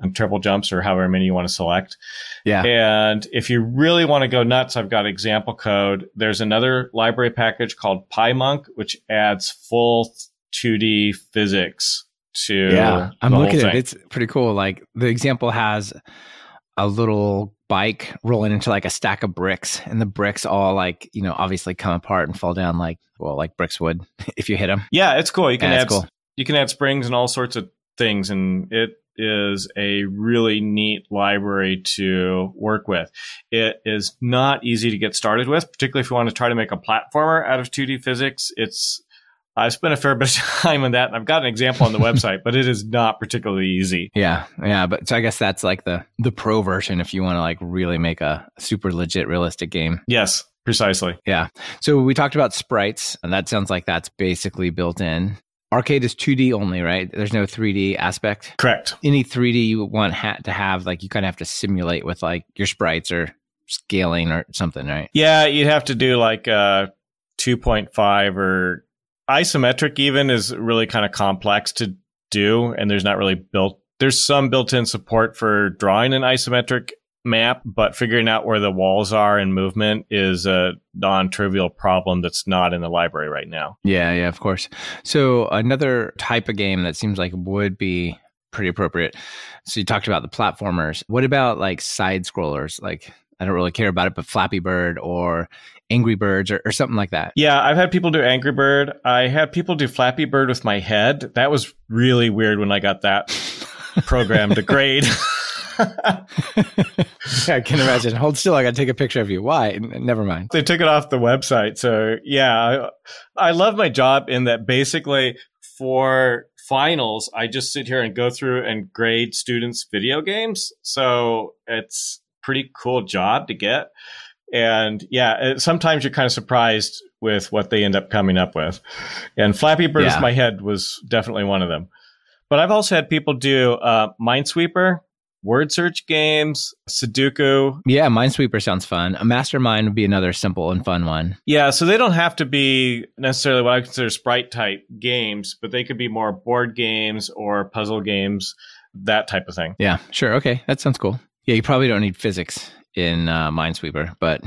Speaker 2: Um, and triple jumps or however many you want to select.
Speaker 1: Yeah.
Speaker 2: And if you really want to go nuts, I've got example code. There's another library package called Pymunk, which adds full 2D physics to
Speaker 1: yeah. I'm looking at it. It's pretty cool. Like the example has a little bike rolling into like a stack of bricks and the bricks all like you know obviously come apart and fall down like well like bricks would if you hit them
Speaker 2: yeah it's cool you can yeah, add cool. you can add springs and all sorts of things and it is a really neat library to work with. It is not easy to get started with, particularly if you want to try to make a platformer out of 2D physics. It's I've spent a fair bit of time on that, and I've got an example on the website, but it is not particularly easy.
Speaker 1: Yeah, yeah, but so I guess that's like the the pro version if you want to like really make a super legit realistic game.
Speaker 2: Yes, precisely.
Speaker 1: Yeah. So we talked about sprites, and that sounds like that's basically built in. Arcade is 2D only, right? There's no 3D aspect.
Speaker 2: Correct.
Speaker 1: Any 3D you want ha- to have, like you kind of have to simulate with like your sprites or scaling or something, right?
Speaker 2: Yeah, you'd have to do like uh 2.5 or isometric even is really kind of complex to do and there's not really built there's some built-in support for drawing an isometric map, but figuring out where the walls are and movement is a non-trivial problem that's not in the library right now.
Speaker 1: Yeah, yeah, of course. So another type of game that seems like would be pretty appropriate. So you talked about the platformers. What about like side scrollers? Like I don't really care about it, but Flappy Bird or Angry Birds or, or, something like that.
Speaker 2: Yeah, I've had people do Angry Bird. I had people do Flappy Bird with my head. That was really weird when I got that program to grade.
Speaker 1: yeah, I can imagine. Hold still. I got to take a picture of you. Why? Never mind.
Speaker 2: They took it off the website. So yeah, I, I love my job in that basically for finals, I just sit here and go through and grade students' video games. So it's pretty cool job to get. And yeah, sometimes you're kind of surprised with what they end up coming up with. And Flappy Bird yeah. my head was definitely one of them. But I've also had people do uh, Minesweeper, word search games, Sudoku.
Speaker 1: Yeah, Minesweeper sounds fun. A Mastermind would be another simple and fun one.
Speaker 2: Yeah, so they don't have to be necessarily what I consider sprite type games, but they could be more board games or puzzle games, that type of thing.
Speaker 1: Yeah, sure. Okay, that sounds cool. Yeah, you probably don't need physics in uh, Minesweeper, but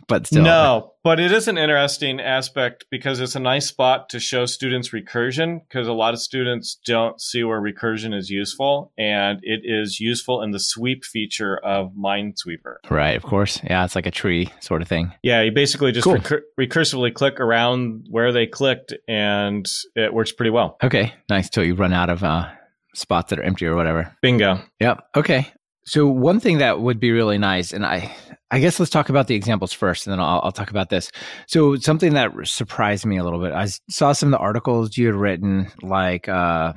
Speaker 1: but still.
Speaker 2: No, but it is an interesting aspect because it's a nice spot to show students recursion because a lot of students don't see where recursion is useful, and it is useful in the sweep feature of Minesweeper.
Speaker 1: Right, of course. Yeah, it's like a tree sort of thing.
Speaker 2: Yeah, you basically just cool. recur- recursively click around where they clicked, and it works pretty well.
Speaker 1: Okay, nice. Till you run out of uh, spots that are empty or whatever.
Speaker 2: Bingo.
Speaker 1: Yep. Okay. So one thing that would be really nice, and I, I guess let's talk about the examples first, and then I'll, I'll talk about this. So something that surprised me a little bit, I saw some of the articles you had written, like uh,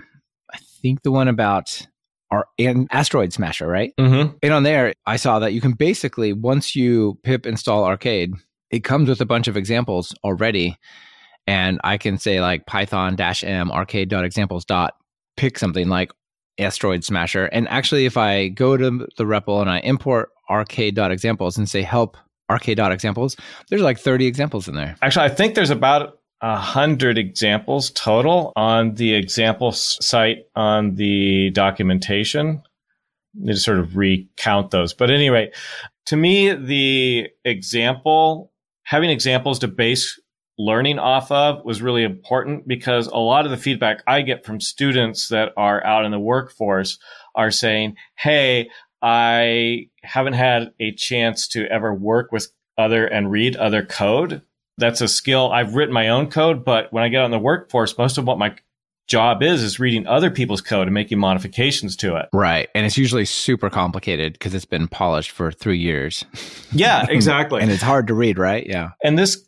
Speaker 1: I think the one about our an asteroid smasher, right?
Speaker 2: Mm-hmm.
Speaker 1: And on there, I saw that you can basically once you pip install Arcade, it comes with a bunch of examples already, and I can say like Python dash m arcade.examples dot pick something like asteroid smasher. And actually, if I go to the REPL and I import arcade.examples and say help arcade.examples, there's like 30 examples in there.
Speaker 2: Actually, I think there's about a hundred examples total on the example site on the documentation. Need to sort of recount those. But anyway, to me, the example, having examples to base learning off of was really important because a lot of the feedback I get from students that are out in the workforce are saying, Hey, I haven't had a chance to ever work with other and read other code. That's a skill. I've written my own code, but when I get out in the workforce, most of what my job is is reading other people's code and making modifications to it.
Speaker 1: Right. And it's usually super complicated because it's been polished for 3 years.
Speaker 2: Yeah, exactly.
Speaker 1: and it's hard to read, right? Yeah.
Speaker 2: And this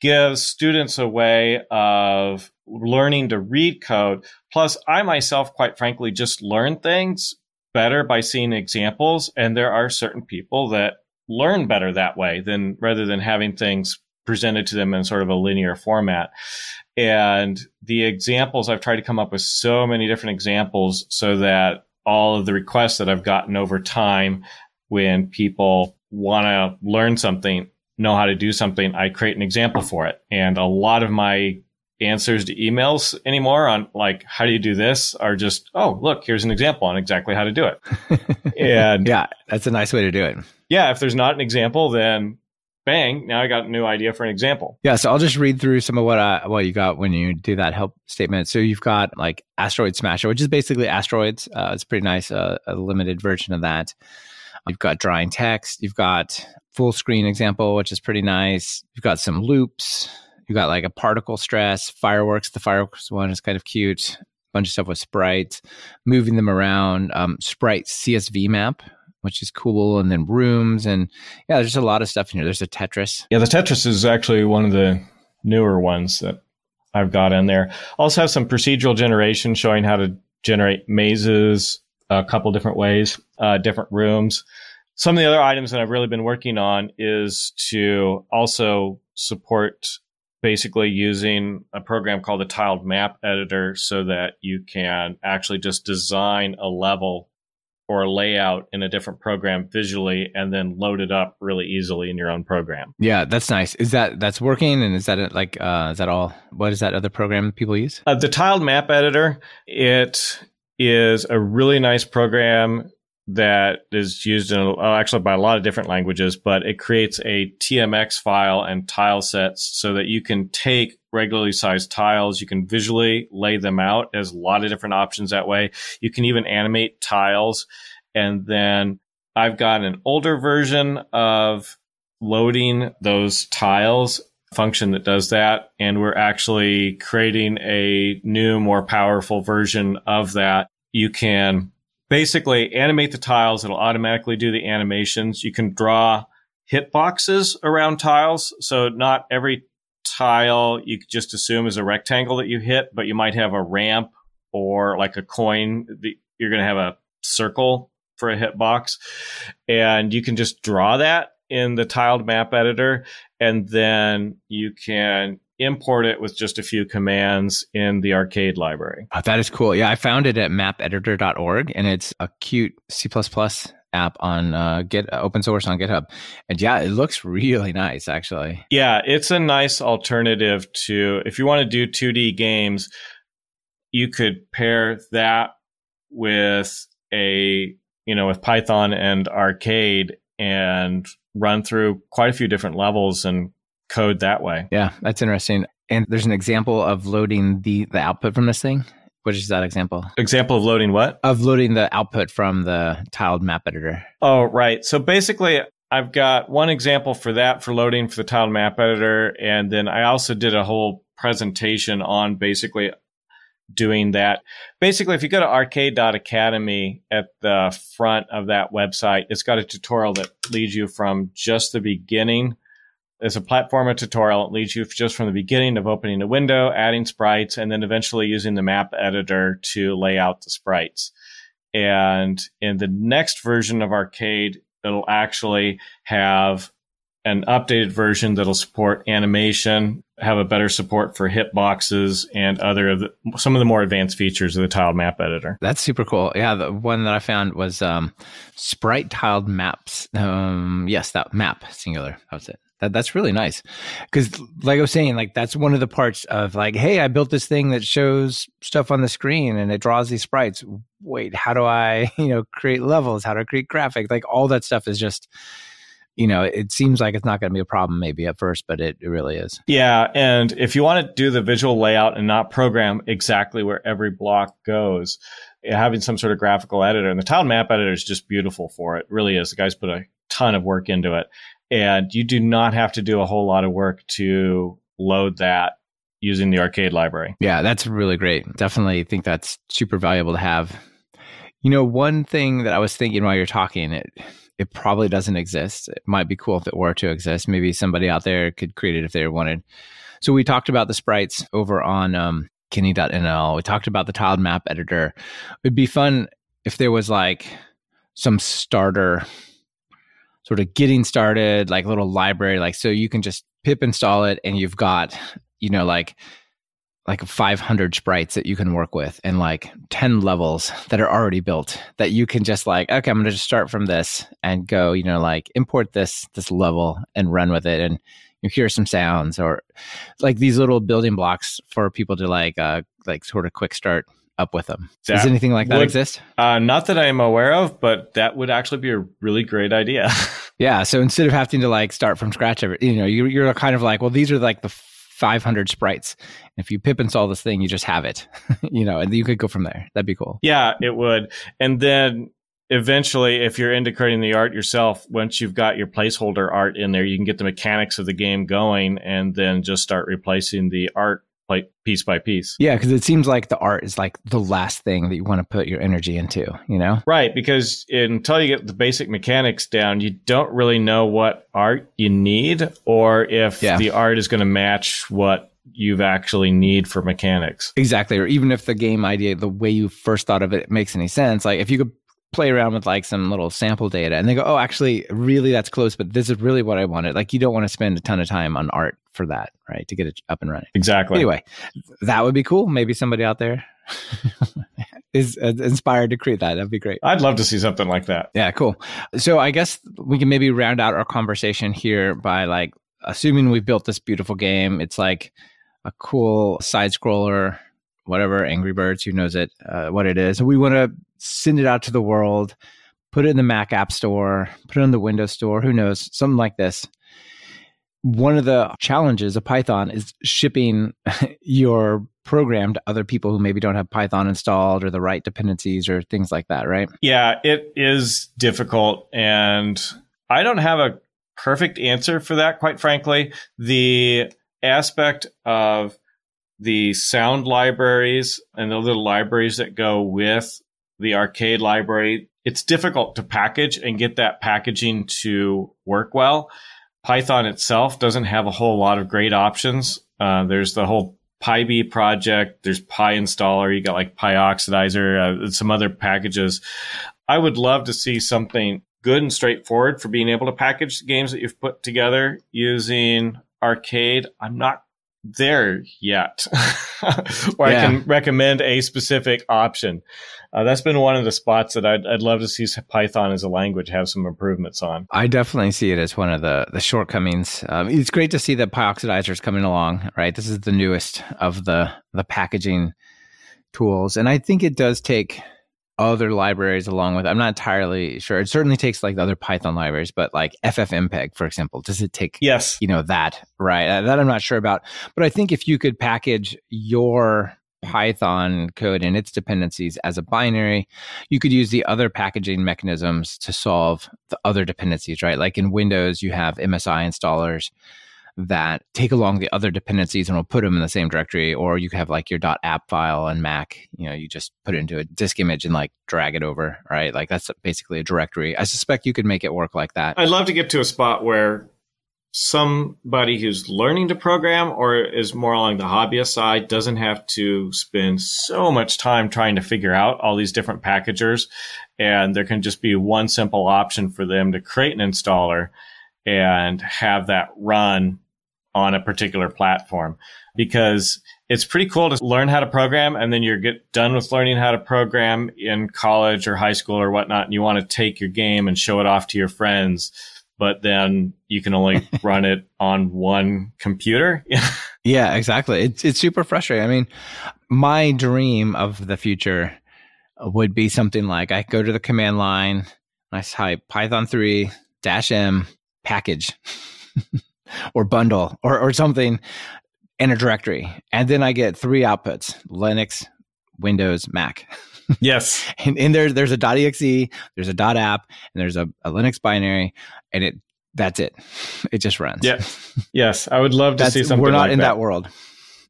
Speaker 2: gives students a way of learning to read code. Plus, I myself, quite frankly, just learn things better by seeing examples. And there are certain people that learn better that way than rather than having things presented to them in sort of a linear format. And the examples, I've tried to come up with so many different examples so that all of the requests that I've gotten over time when people want to learn something know how to do something, I create an example for it. And a lot of my answers to emails anymore on like, how do you do this are just, oh, look, here's an example on exactly how to do it.
Speaker 1: and yeah, that's a nice way to do it.
Speaker 2: Yeah. If there's not an example, then bang, now I got a new idea for an example.
Speaker 1: Yeah, so I'll just read through some of what I, what you got when you do that help statement. So you've got like Asteroid Smasher, which is basically asteroids. Uh, it's pretty nice, uh, a limited version of that. You've got drawing text. You've got full screen example, which is pretty nice. You've got some loops. You've got like a particle stress, fireworks. The fireworks one is kind of cute. A bunch of stuff with sprites, moving them around. Um, sprite CSV map, which is cool. And then rooms. And yeah, there's a lot of stuff in here. There's a Tetris.
Speaker 2: Yeah, the Tetris is actually one of the newer ones that I've got in there. Also have some procedural generation showing how to generate mazes a couple different ways, uh, different rooms. Some of the other items that I've really been working on is to also support basically using a program called the tiled map editor so that you can actually just design a level or a layout in a different program visually and then load it up really easily in your own program.
Speaker 1: Yeah, that's nice. Is that that's working and is that like uh is that all what is that other program people use?
Speaker 2: Uh, the tiled map editor, it is a really nice program that is used in uh, actually by a lot of different languages, but it creates a TMX file and tile sets so that you can take regularly sized tiles. You can visually lay them out. There's a lot of different options that way. You can even animate tiles. And then I've got an older version of loading those tiles function that does that. And we're actually creating a new, more powerful version of that. You can basically animate the tiles. It'll automatically do the animations. You can draw hitboxes around tiles. So not every tile you just assume is a rectangle that you hit, but you might have a ramp or like a coin. You're going to have a circle for a hitbox and you can just draw that in the tiled map editor and then you can import it with just a few commands in the arcade library.
Speaker 1: Oh, that is cool. Yeah, I found it at mapeditor.org and it's a Qt C++ app on uh, Git uh, open source on GitHub. And yeah, it looks really nice actually.
Speaker 2: Yeah, it's a nice alternative to if you want to do 2D games, you could pair that with a you know with Python and arcade and run through quite a few different levels and code that way.
Speaker 1: Yeah, that's interesting. And there's an example of loading the the output from this thing. What is that example?
Speaker 2: Example of loading what?
Speaker 1: Of loading the output from the tiled map editor.
Speaker 2: Oh, right. So basically, I've got one example for that for loading for the tiled map editor. And then I also did a whole presentation on basically doing that. Basically, if you go to arcade.academy at the front of that website, it's got a tutorial that leads you from just the beginning there's a platformer tutorial. It leads you just from the beginning of opening a window, adding sprites, and then eventually using the map editor to lay out the sprites. And in the next version of Arcade, it'll actually have an updated version that'll support animation, have a better support for hitboxes and other of the, some of the more advanced features of the tiled map editor.
Speaker 1: That's super cool. Yeah, the one that I found was um, sprite tiled maps. Um, yes, that map singular. That was it. That that's really nice because, like I was saying, like that's one of the parts of like, hey, I built this thing that shows stuff on the screen and it draws these sprites. Wait, how do I, you know, create levels? How do I create graphics? Like all that stuff is just, you know, it seems like it's not going to be a problem maybe at first, but it, it really is.
Speaker 2: Yeah, and if you want to do the visual layout and not program exactly where every block goes, having some sort of graphical editor and the tile map editor is just beautiful for it. it really is. The guys put a ton of work into it and you do not have to do a whole lot of work to load that using the arcade library.
Speaker 1: Yeah, that's really great. Definitely think that's super valuable to have. You know, one thing that I was thinking while you're talking, it it probably doesn't exist. It might be cool if it were to exist. Maybe somebody out there could create it if they wanted. So we talked about the sprites over on um, Kenney.nl. We talked about the tiled map editor. It'd be fun if there was like some starter sort of getting started, like little library, like so you can just pip install it and you've got, you know, like like 500 sprites that you can work with and like 10 levels that are already built that you can just like okay i'm going to just start from this and go you know like import this this level and run with it. And you hear some sounds or like these little building blocks for people to like uh like sort of quick start up with them. That Does anything like that exist?
Speaker 2: Uh, not that I am aware of, but that would actually be a really great idea.
Speaker 1: yeah. So instead of having to like start from scratch, every, you know, you're, you're kind of like, well, these are like the 500 sprites. If you pip install this thing, you just have it, you know, and you could go from there. That'd be cool.
Speaker 2: Yeah, it would. And then eventually, if you're into creating the art yourself, once you've got your placeholder art in there, you can get the mechanics of the game going and then just start replacing the art like piece by piece.
Speaker 1: Yeah, because it seems like the art is like the last thing that you want to put your energy into, you know?
Speaker 2: Right, because until you get the basic mechanics down, you don't really know what art you need or if yeah. the art is going to match what you've actually need for mechanics.
Speaker 1: Exactly. Or even if the game idea, the way you first thought of it makes any sense. Like if you could play around with like some little sample data and they go, oh, actually, really, that's close, but this is really what I wanted. Like, you don't want to spend a ton of time on art for that, right? To get it up and running.
Speaker 2: Exactly.
Speaker 1: Anyway, that would be cool. Maybe somebody out there is uh, inspired to create that. That'd be great.
Speaker 2: I'd love to see something like that.
Speaker 1: Yeah, cool. So I guess we can maybe round out our conversation here by like assuming we've built this beautiful game. It's like a cool side scroller whatever Angry Birds, who knows it, uh, what it is. We want to send it out to the world, put it in the Mac App Store, put it in the Windows Store, who knows, something like this. One of the challenges of Python is shipping your program to other people who maybe don't have Python installed or the right dependencies or things like that, right?
Speaker 2: Yeah, it is difficult. And I don't have a perfect answer for that, quite frankly. The aspect of the sound libraries and the little libraries that go with the arcade library, it's difficult to package and get that packaging to work well. Python itself doesn't have a whole lot of great options. Uh, there's the whole PyB project. There's PyInstaller. You got like PyOxidizer, uh, some other packages. I would love to see something good and straightforward for being able to package the games that you've put together using arcade. I'm not there yet, where yeah. I can recommend a specific option. Uh, that's been one of the spots that I'd, I'd love to see Python as a language have some improvements on.
Speaker 1: I definitely see it as one of the, the shortcomings. Um, it's great to see that PyOxidizer is coming along, right? This is the newest of the, the packaging tools. And I think it does take other libraries along with I'm not entirely sure. It certainly takes like the other Python libraries, but like FFmpeg, for example, does it take
Speaker 2: yes,
Speaker 1: you know, that, right? Uh, that I'm not sure about. But I think if you could package your Python code and its dependencies as a binary, you could use the other packaging mechanisms to solve the other dependencies, right? Like in Windows, you have MSI installers that take along the other dependencies and will put them in the same directory or you have like your app file on mac you know you just put it into a disk image and like drag it over right? Like that's basically a directory. I suspect you could make it work like that.
Speaker 2: I'd love to get to a spot where somebody who's learning to program or is more along the hobbyist side doesn't have to spend so much time trying to figure out all these different packagers and there can just be one simple option for them to create an installer and have that run on a particular platform because it's pretty cool to learn how to program and then you get done with learning how to program in college or high school or whatnot and you want to take your game and show it off to your friends but then you can only run it on one computer.
Speaker 1: Yeah exactly. It's, it's super frustrating. I mean my dream of the future would be something like i go to the command line i type python 3 dash m package or bundle or, or something in a directory. And then I get three outputs Linux, Windows, Mac.
Speaker 2: Yes.
Speaker 1: and, and there, there's a .exe, there's a .app, and there's a, a Linux binary, and it that's it. It just runs.
Speaker 2: Yeah. Yes. I would love to
Speaker 1: that's,
Speaker 2: see something.
Speaker 1: We're not
Speaker 2: like
Speaker 1: in
Speaker 2: that.
Speaker 1: that world.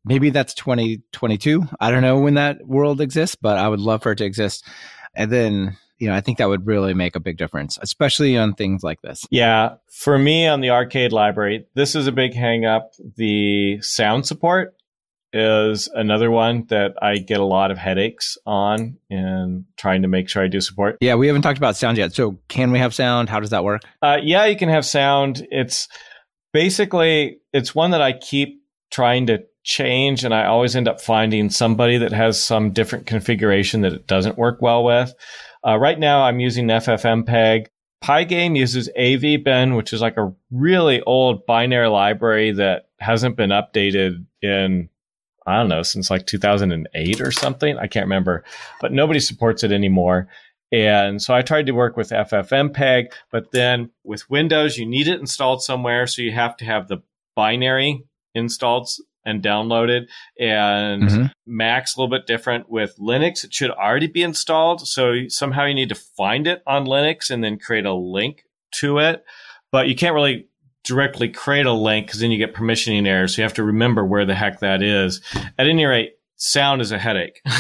Speaker 1: Maybe that's 2022. I don't know when that world exists, but I would love for it to exist. And then you know, I think that would really make a big difference, especially on things like this.
Speaker 2: Yeah. For me on the arcade library, this is a big hang up. The sound support is another one that I get a lot of headaches on in trying to make sure I do support.
Speaker 1: Yeah, we haven't talked about sound yet. So, can we have sound? How does that work?
Speaker 2: Uh, yeah, you can have sound. It's basically it's one that I keep trying to change, and I always end up finding somebody that has some different configuration that it doesn't work well with. Uh, right now, I'm using FFmpeg. Pygame uses AVBin, which is like a really old binary library that hasn't been updated in, I don't know, since like 2008 or something. I can't remember, but nobody supports it anymore. And so I tried to work with FFmpeg, but then with Windows, you need it installed somewhere. So you have to have the binary installed and downloaded. And mm-hmm. Mac's a little bit different. With Linux, it should already be installed. So somehow you need to find it on Linux and then create a link to it. But you can't really directly create a link because then you get permissioning errors. So you have to remember where the heck that is. At any rate, sound is a headache.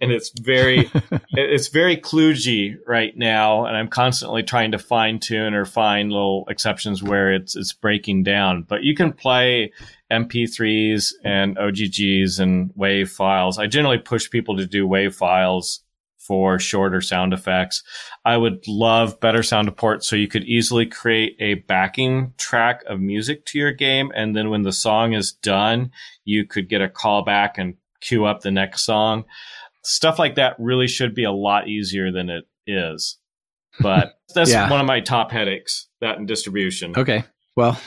Speaker 2: And it's very it's very kludgy right now and i'm constantly trying to fine tune or find little exceptions where it's it's breaking down. But you can play mp3s and oggs and wave files. I generally push people to do wave files for shorter sound effects. I would love better sound support so you could easily create a backing track of music to your game and then when the song is done you could get a callback and queue up the next song. Stuff like that really should be a lot easier than it is. But that's yeah. one of my top headaches, that and distribution.
Speaker 1: Okay. Well,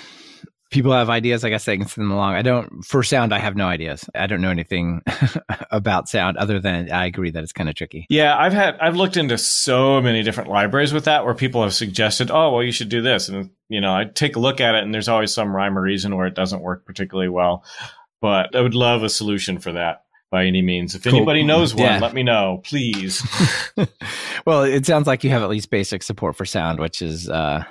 Speaker 1: people have ideas. I guess they can send them along. I don't, for sound, I have no ideas. I don't know anything about sound other than I agree that it's kind of tricky.
Speaker 2: Yeah. I've had, I've looked into so many different libraries with that where people have suggested, oh, well, you should do this. And, you know, I take a look at it and there's always some rhyme or reason where it doesn't work particularly well. But I would love a solution for that by any means. If cool. anybody knows one, yeah. let me know, please.
Speaker 1: well, it sounds like you have at least basic support for sound, which is uh,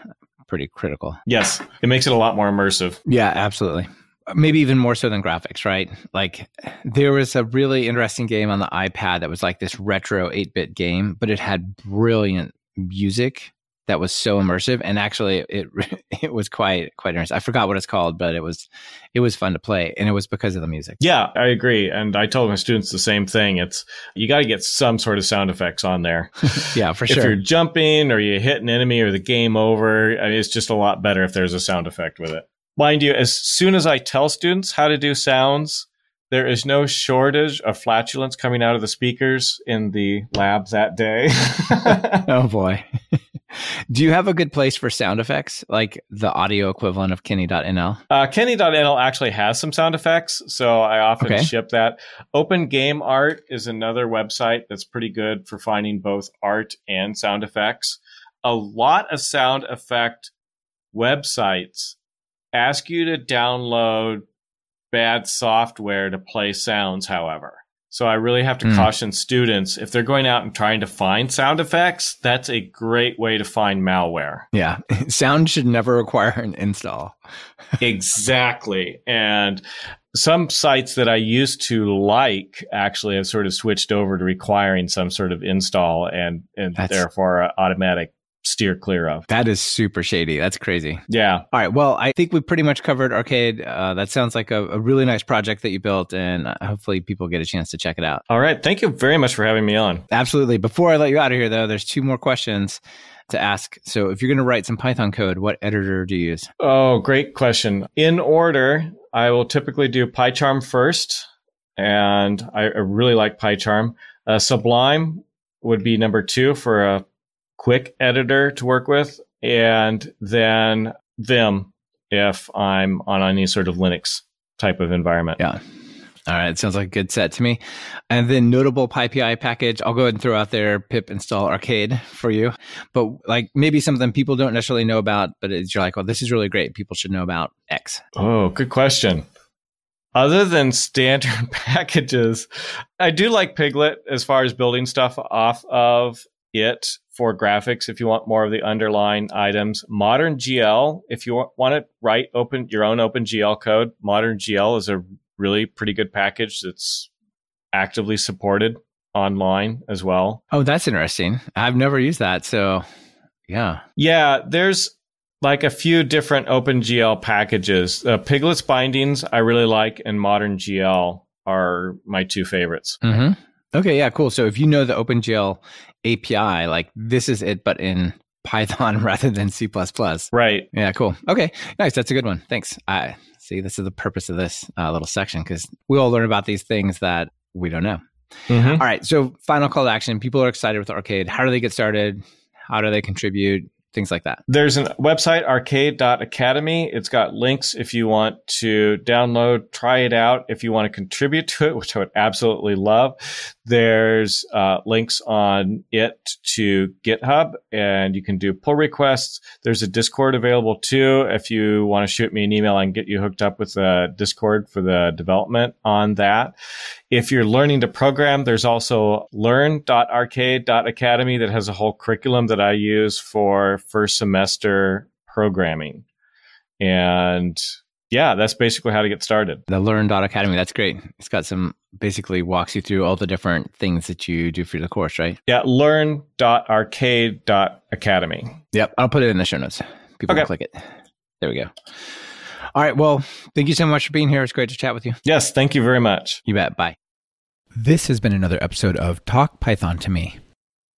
Speaker 1: pretty critical.
Speaker 2: Yes, it makes it a lot more immersive.
Speaker 1: Yeah, absolutely. Maybe even more so than graphics, right? Like there was a really interesting game on the iPad that was like this retro 8 bit game, but it had brilliant music that was so immersive and actually it it was quite quite interesting. I forgot what it's called, but it was it was fun to play and it was because of the music.
Speaker 2: Yeah, I agree. And I told my students the same thing. It's you got to get some sort of sound effects on there.
Speaker 1: yeah, for sure.
Speaker 2: If you're jumping or you hit an enemy or the game over, I mean, it's just a lot better if there's a sound effect with it. Mind you, as soon as I tell students how to do sounds, there is no shortage of flatulence coming out of the speakers in the lab that day.
Speaker 1: oh boy. Do you have a good place for sound effects, like the audio equivalent of Kenney.nl?
Speaker 2: Uh, Kenney.nl actually has some sound effects, so I often
Speaker 1: Okay.
Speaker 2: ship that. Open Game Art is another website that's pretty good for finding both art and sound effects. A lot of sound effect websites ask you to download bad software to play sounds, however. So I really have to
Speaker 1: Hmm.
Speaker 2: caution students if they're going out and trying to find sound effects, that's a great way to find malware.
Speaker 1: Yeah, sound should never require an install.
Speaker 2: exactly. And some sites that I used to like actually have sort of switched over to requiring some sort of install and, and
Speaker 1: That's-
Speaker 2: therefore automatic steer clear of.
Speaker 1: That is super shady. That's crazy.
Speaker 2: Yeah.
Speaker 1: All right. Well, I think we pretty much covered Arcade. Uh, that sounds like a, a really nice project that you built, and uh, hopefully people get a chance to check it out.
Speaker 2: All right. Thank you very much for having me on.
Speaker 1: Absolutely. Before I let you out of here, though, there's two more questions to ask. So, if you're going to write some Python code, what editor do you use?
Speaker 2: Oh, great question. In order, I will typically do PyCharm first, and I, I really like PyCharm. Uh, Sublime would be number two for a quick editor to work with, and then Vim if I'm on any sort of Linux type of environment.
Speaker 1: Yeah. All right. Sounds like a good set to me. And then notable PyPI package. I'll go ahead and throw out there pip install arcade for you. But like maybe something people don't necessarily know about, but it's, you're like, well, this is really great. People should know about X.
Speaker 2: Oh, good question. Other than standard packages, I do like Pyglet as far as building stuff off of it for graphics if you want more of the underlying items. Modern GL, if you want to write open your own OpenGL code, Modern GL is a really pretty good package that's actively supported online as well.
Speaker 1: Oh, that's interesting. I've never used that. So, yeah.
Speaker 2: Yeah, there's like a few different OpenGL packages. Uh, Pyglet's bindings I really like, and Modern GL are my two favorites.
Speaker 1: hmm Okay. Yeah. Cool. So if you know the OpenGL API, like this is it, but in Python rather than C++.
Speaker 2: Right.
Speaker 1: Yeah. Cool. Okay. Nice. That's a good one. Thanks. I see. This is the purpose of this uh, little section because we all learn about these things that we don't know.
Speaker 2: Mhm.
Speaker 1: All right. So, final call to action. People are excited with Arcade. How do they get started? How do they contribute? Things like that.
Speaker 2: There's a website, arcade.academy. It's got links if you want to download, try it out, if you want to contribute to it, which I would absolutely love. There's uh, links on it to GitHub, and you can do pull requests. There's a Discord available too. If you want to shoot me an email, I can get you hooked up with the Discord for the development on that. If you're learning to program, there's also learn.arcade.academy that has a whole curriculum that I use for first semester programming. And yeah, that's basically how to get started.
Speaker 1: The Learn.academy. That's great. It's got some basically walks you through all the different things that you do for the course, right?
Speaker 2: Yeah, learn.arcade.academy.
Speaker 1: Yep. I'll put it in the show notes. People
Speaker 2: Okay.
Speaker 1: can click it. There we go. All right. Well, thank you so much for being here. It's great to chat with you.
Speaker 2: Yes, thank you very much.
Speaker 1: You bet. Bye. This has been another episode of Talk Python to Me.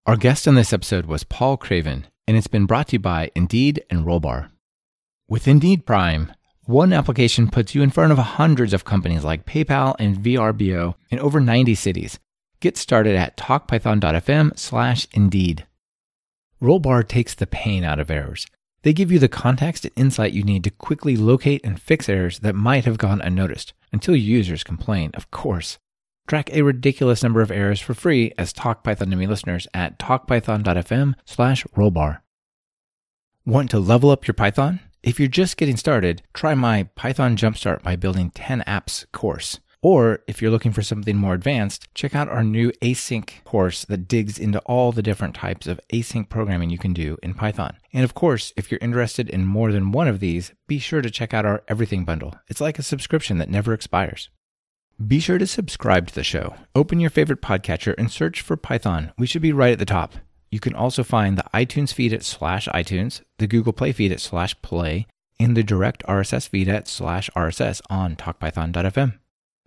Speaker 1: Our guest on this episode was Paul Craven, and it's been brought to you by Indeed and Rollbar. With Indeed Prime, one application puts you in front of hundreds of companies like PayPal and VRBO in over 90 cities. Get started at talkpython.fm slash Indeed. Rollbar takes the pain out of errors. They give you the context and insight you need to quickly locate and fix errors that might have gone unnoticed until users complain, of course. Track a ridiculous number of errors for free as Talk Python to Me listeners at talkpython.fm slash rollbar. Want to level up your Python? If you're just getting started, try my Python Jumpstart by Building 10 Apps course. Or if you're looking for something more advanced, check out our new async course that digs into all the different types of async programming you can do in Python. And of course, if you're interested in more than one of these, be sure to check out our Everything Bundle. It's like a subscription that never expires. Be sure to subscribe to the show. Open your favorite podcatcher and search for Python. We should be right at the top. You can also find the iTunes feed at slash iTunes, the Google Play feed at slash play, and the direct RSS feed at slash RSS on talkpython.fm.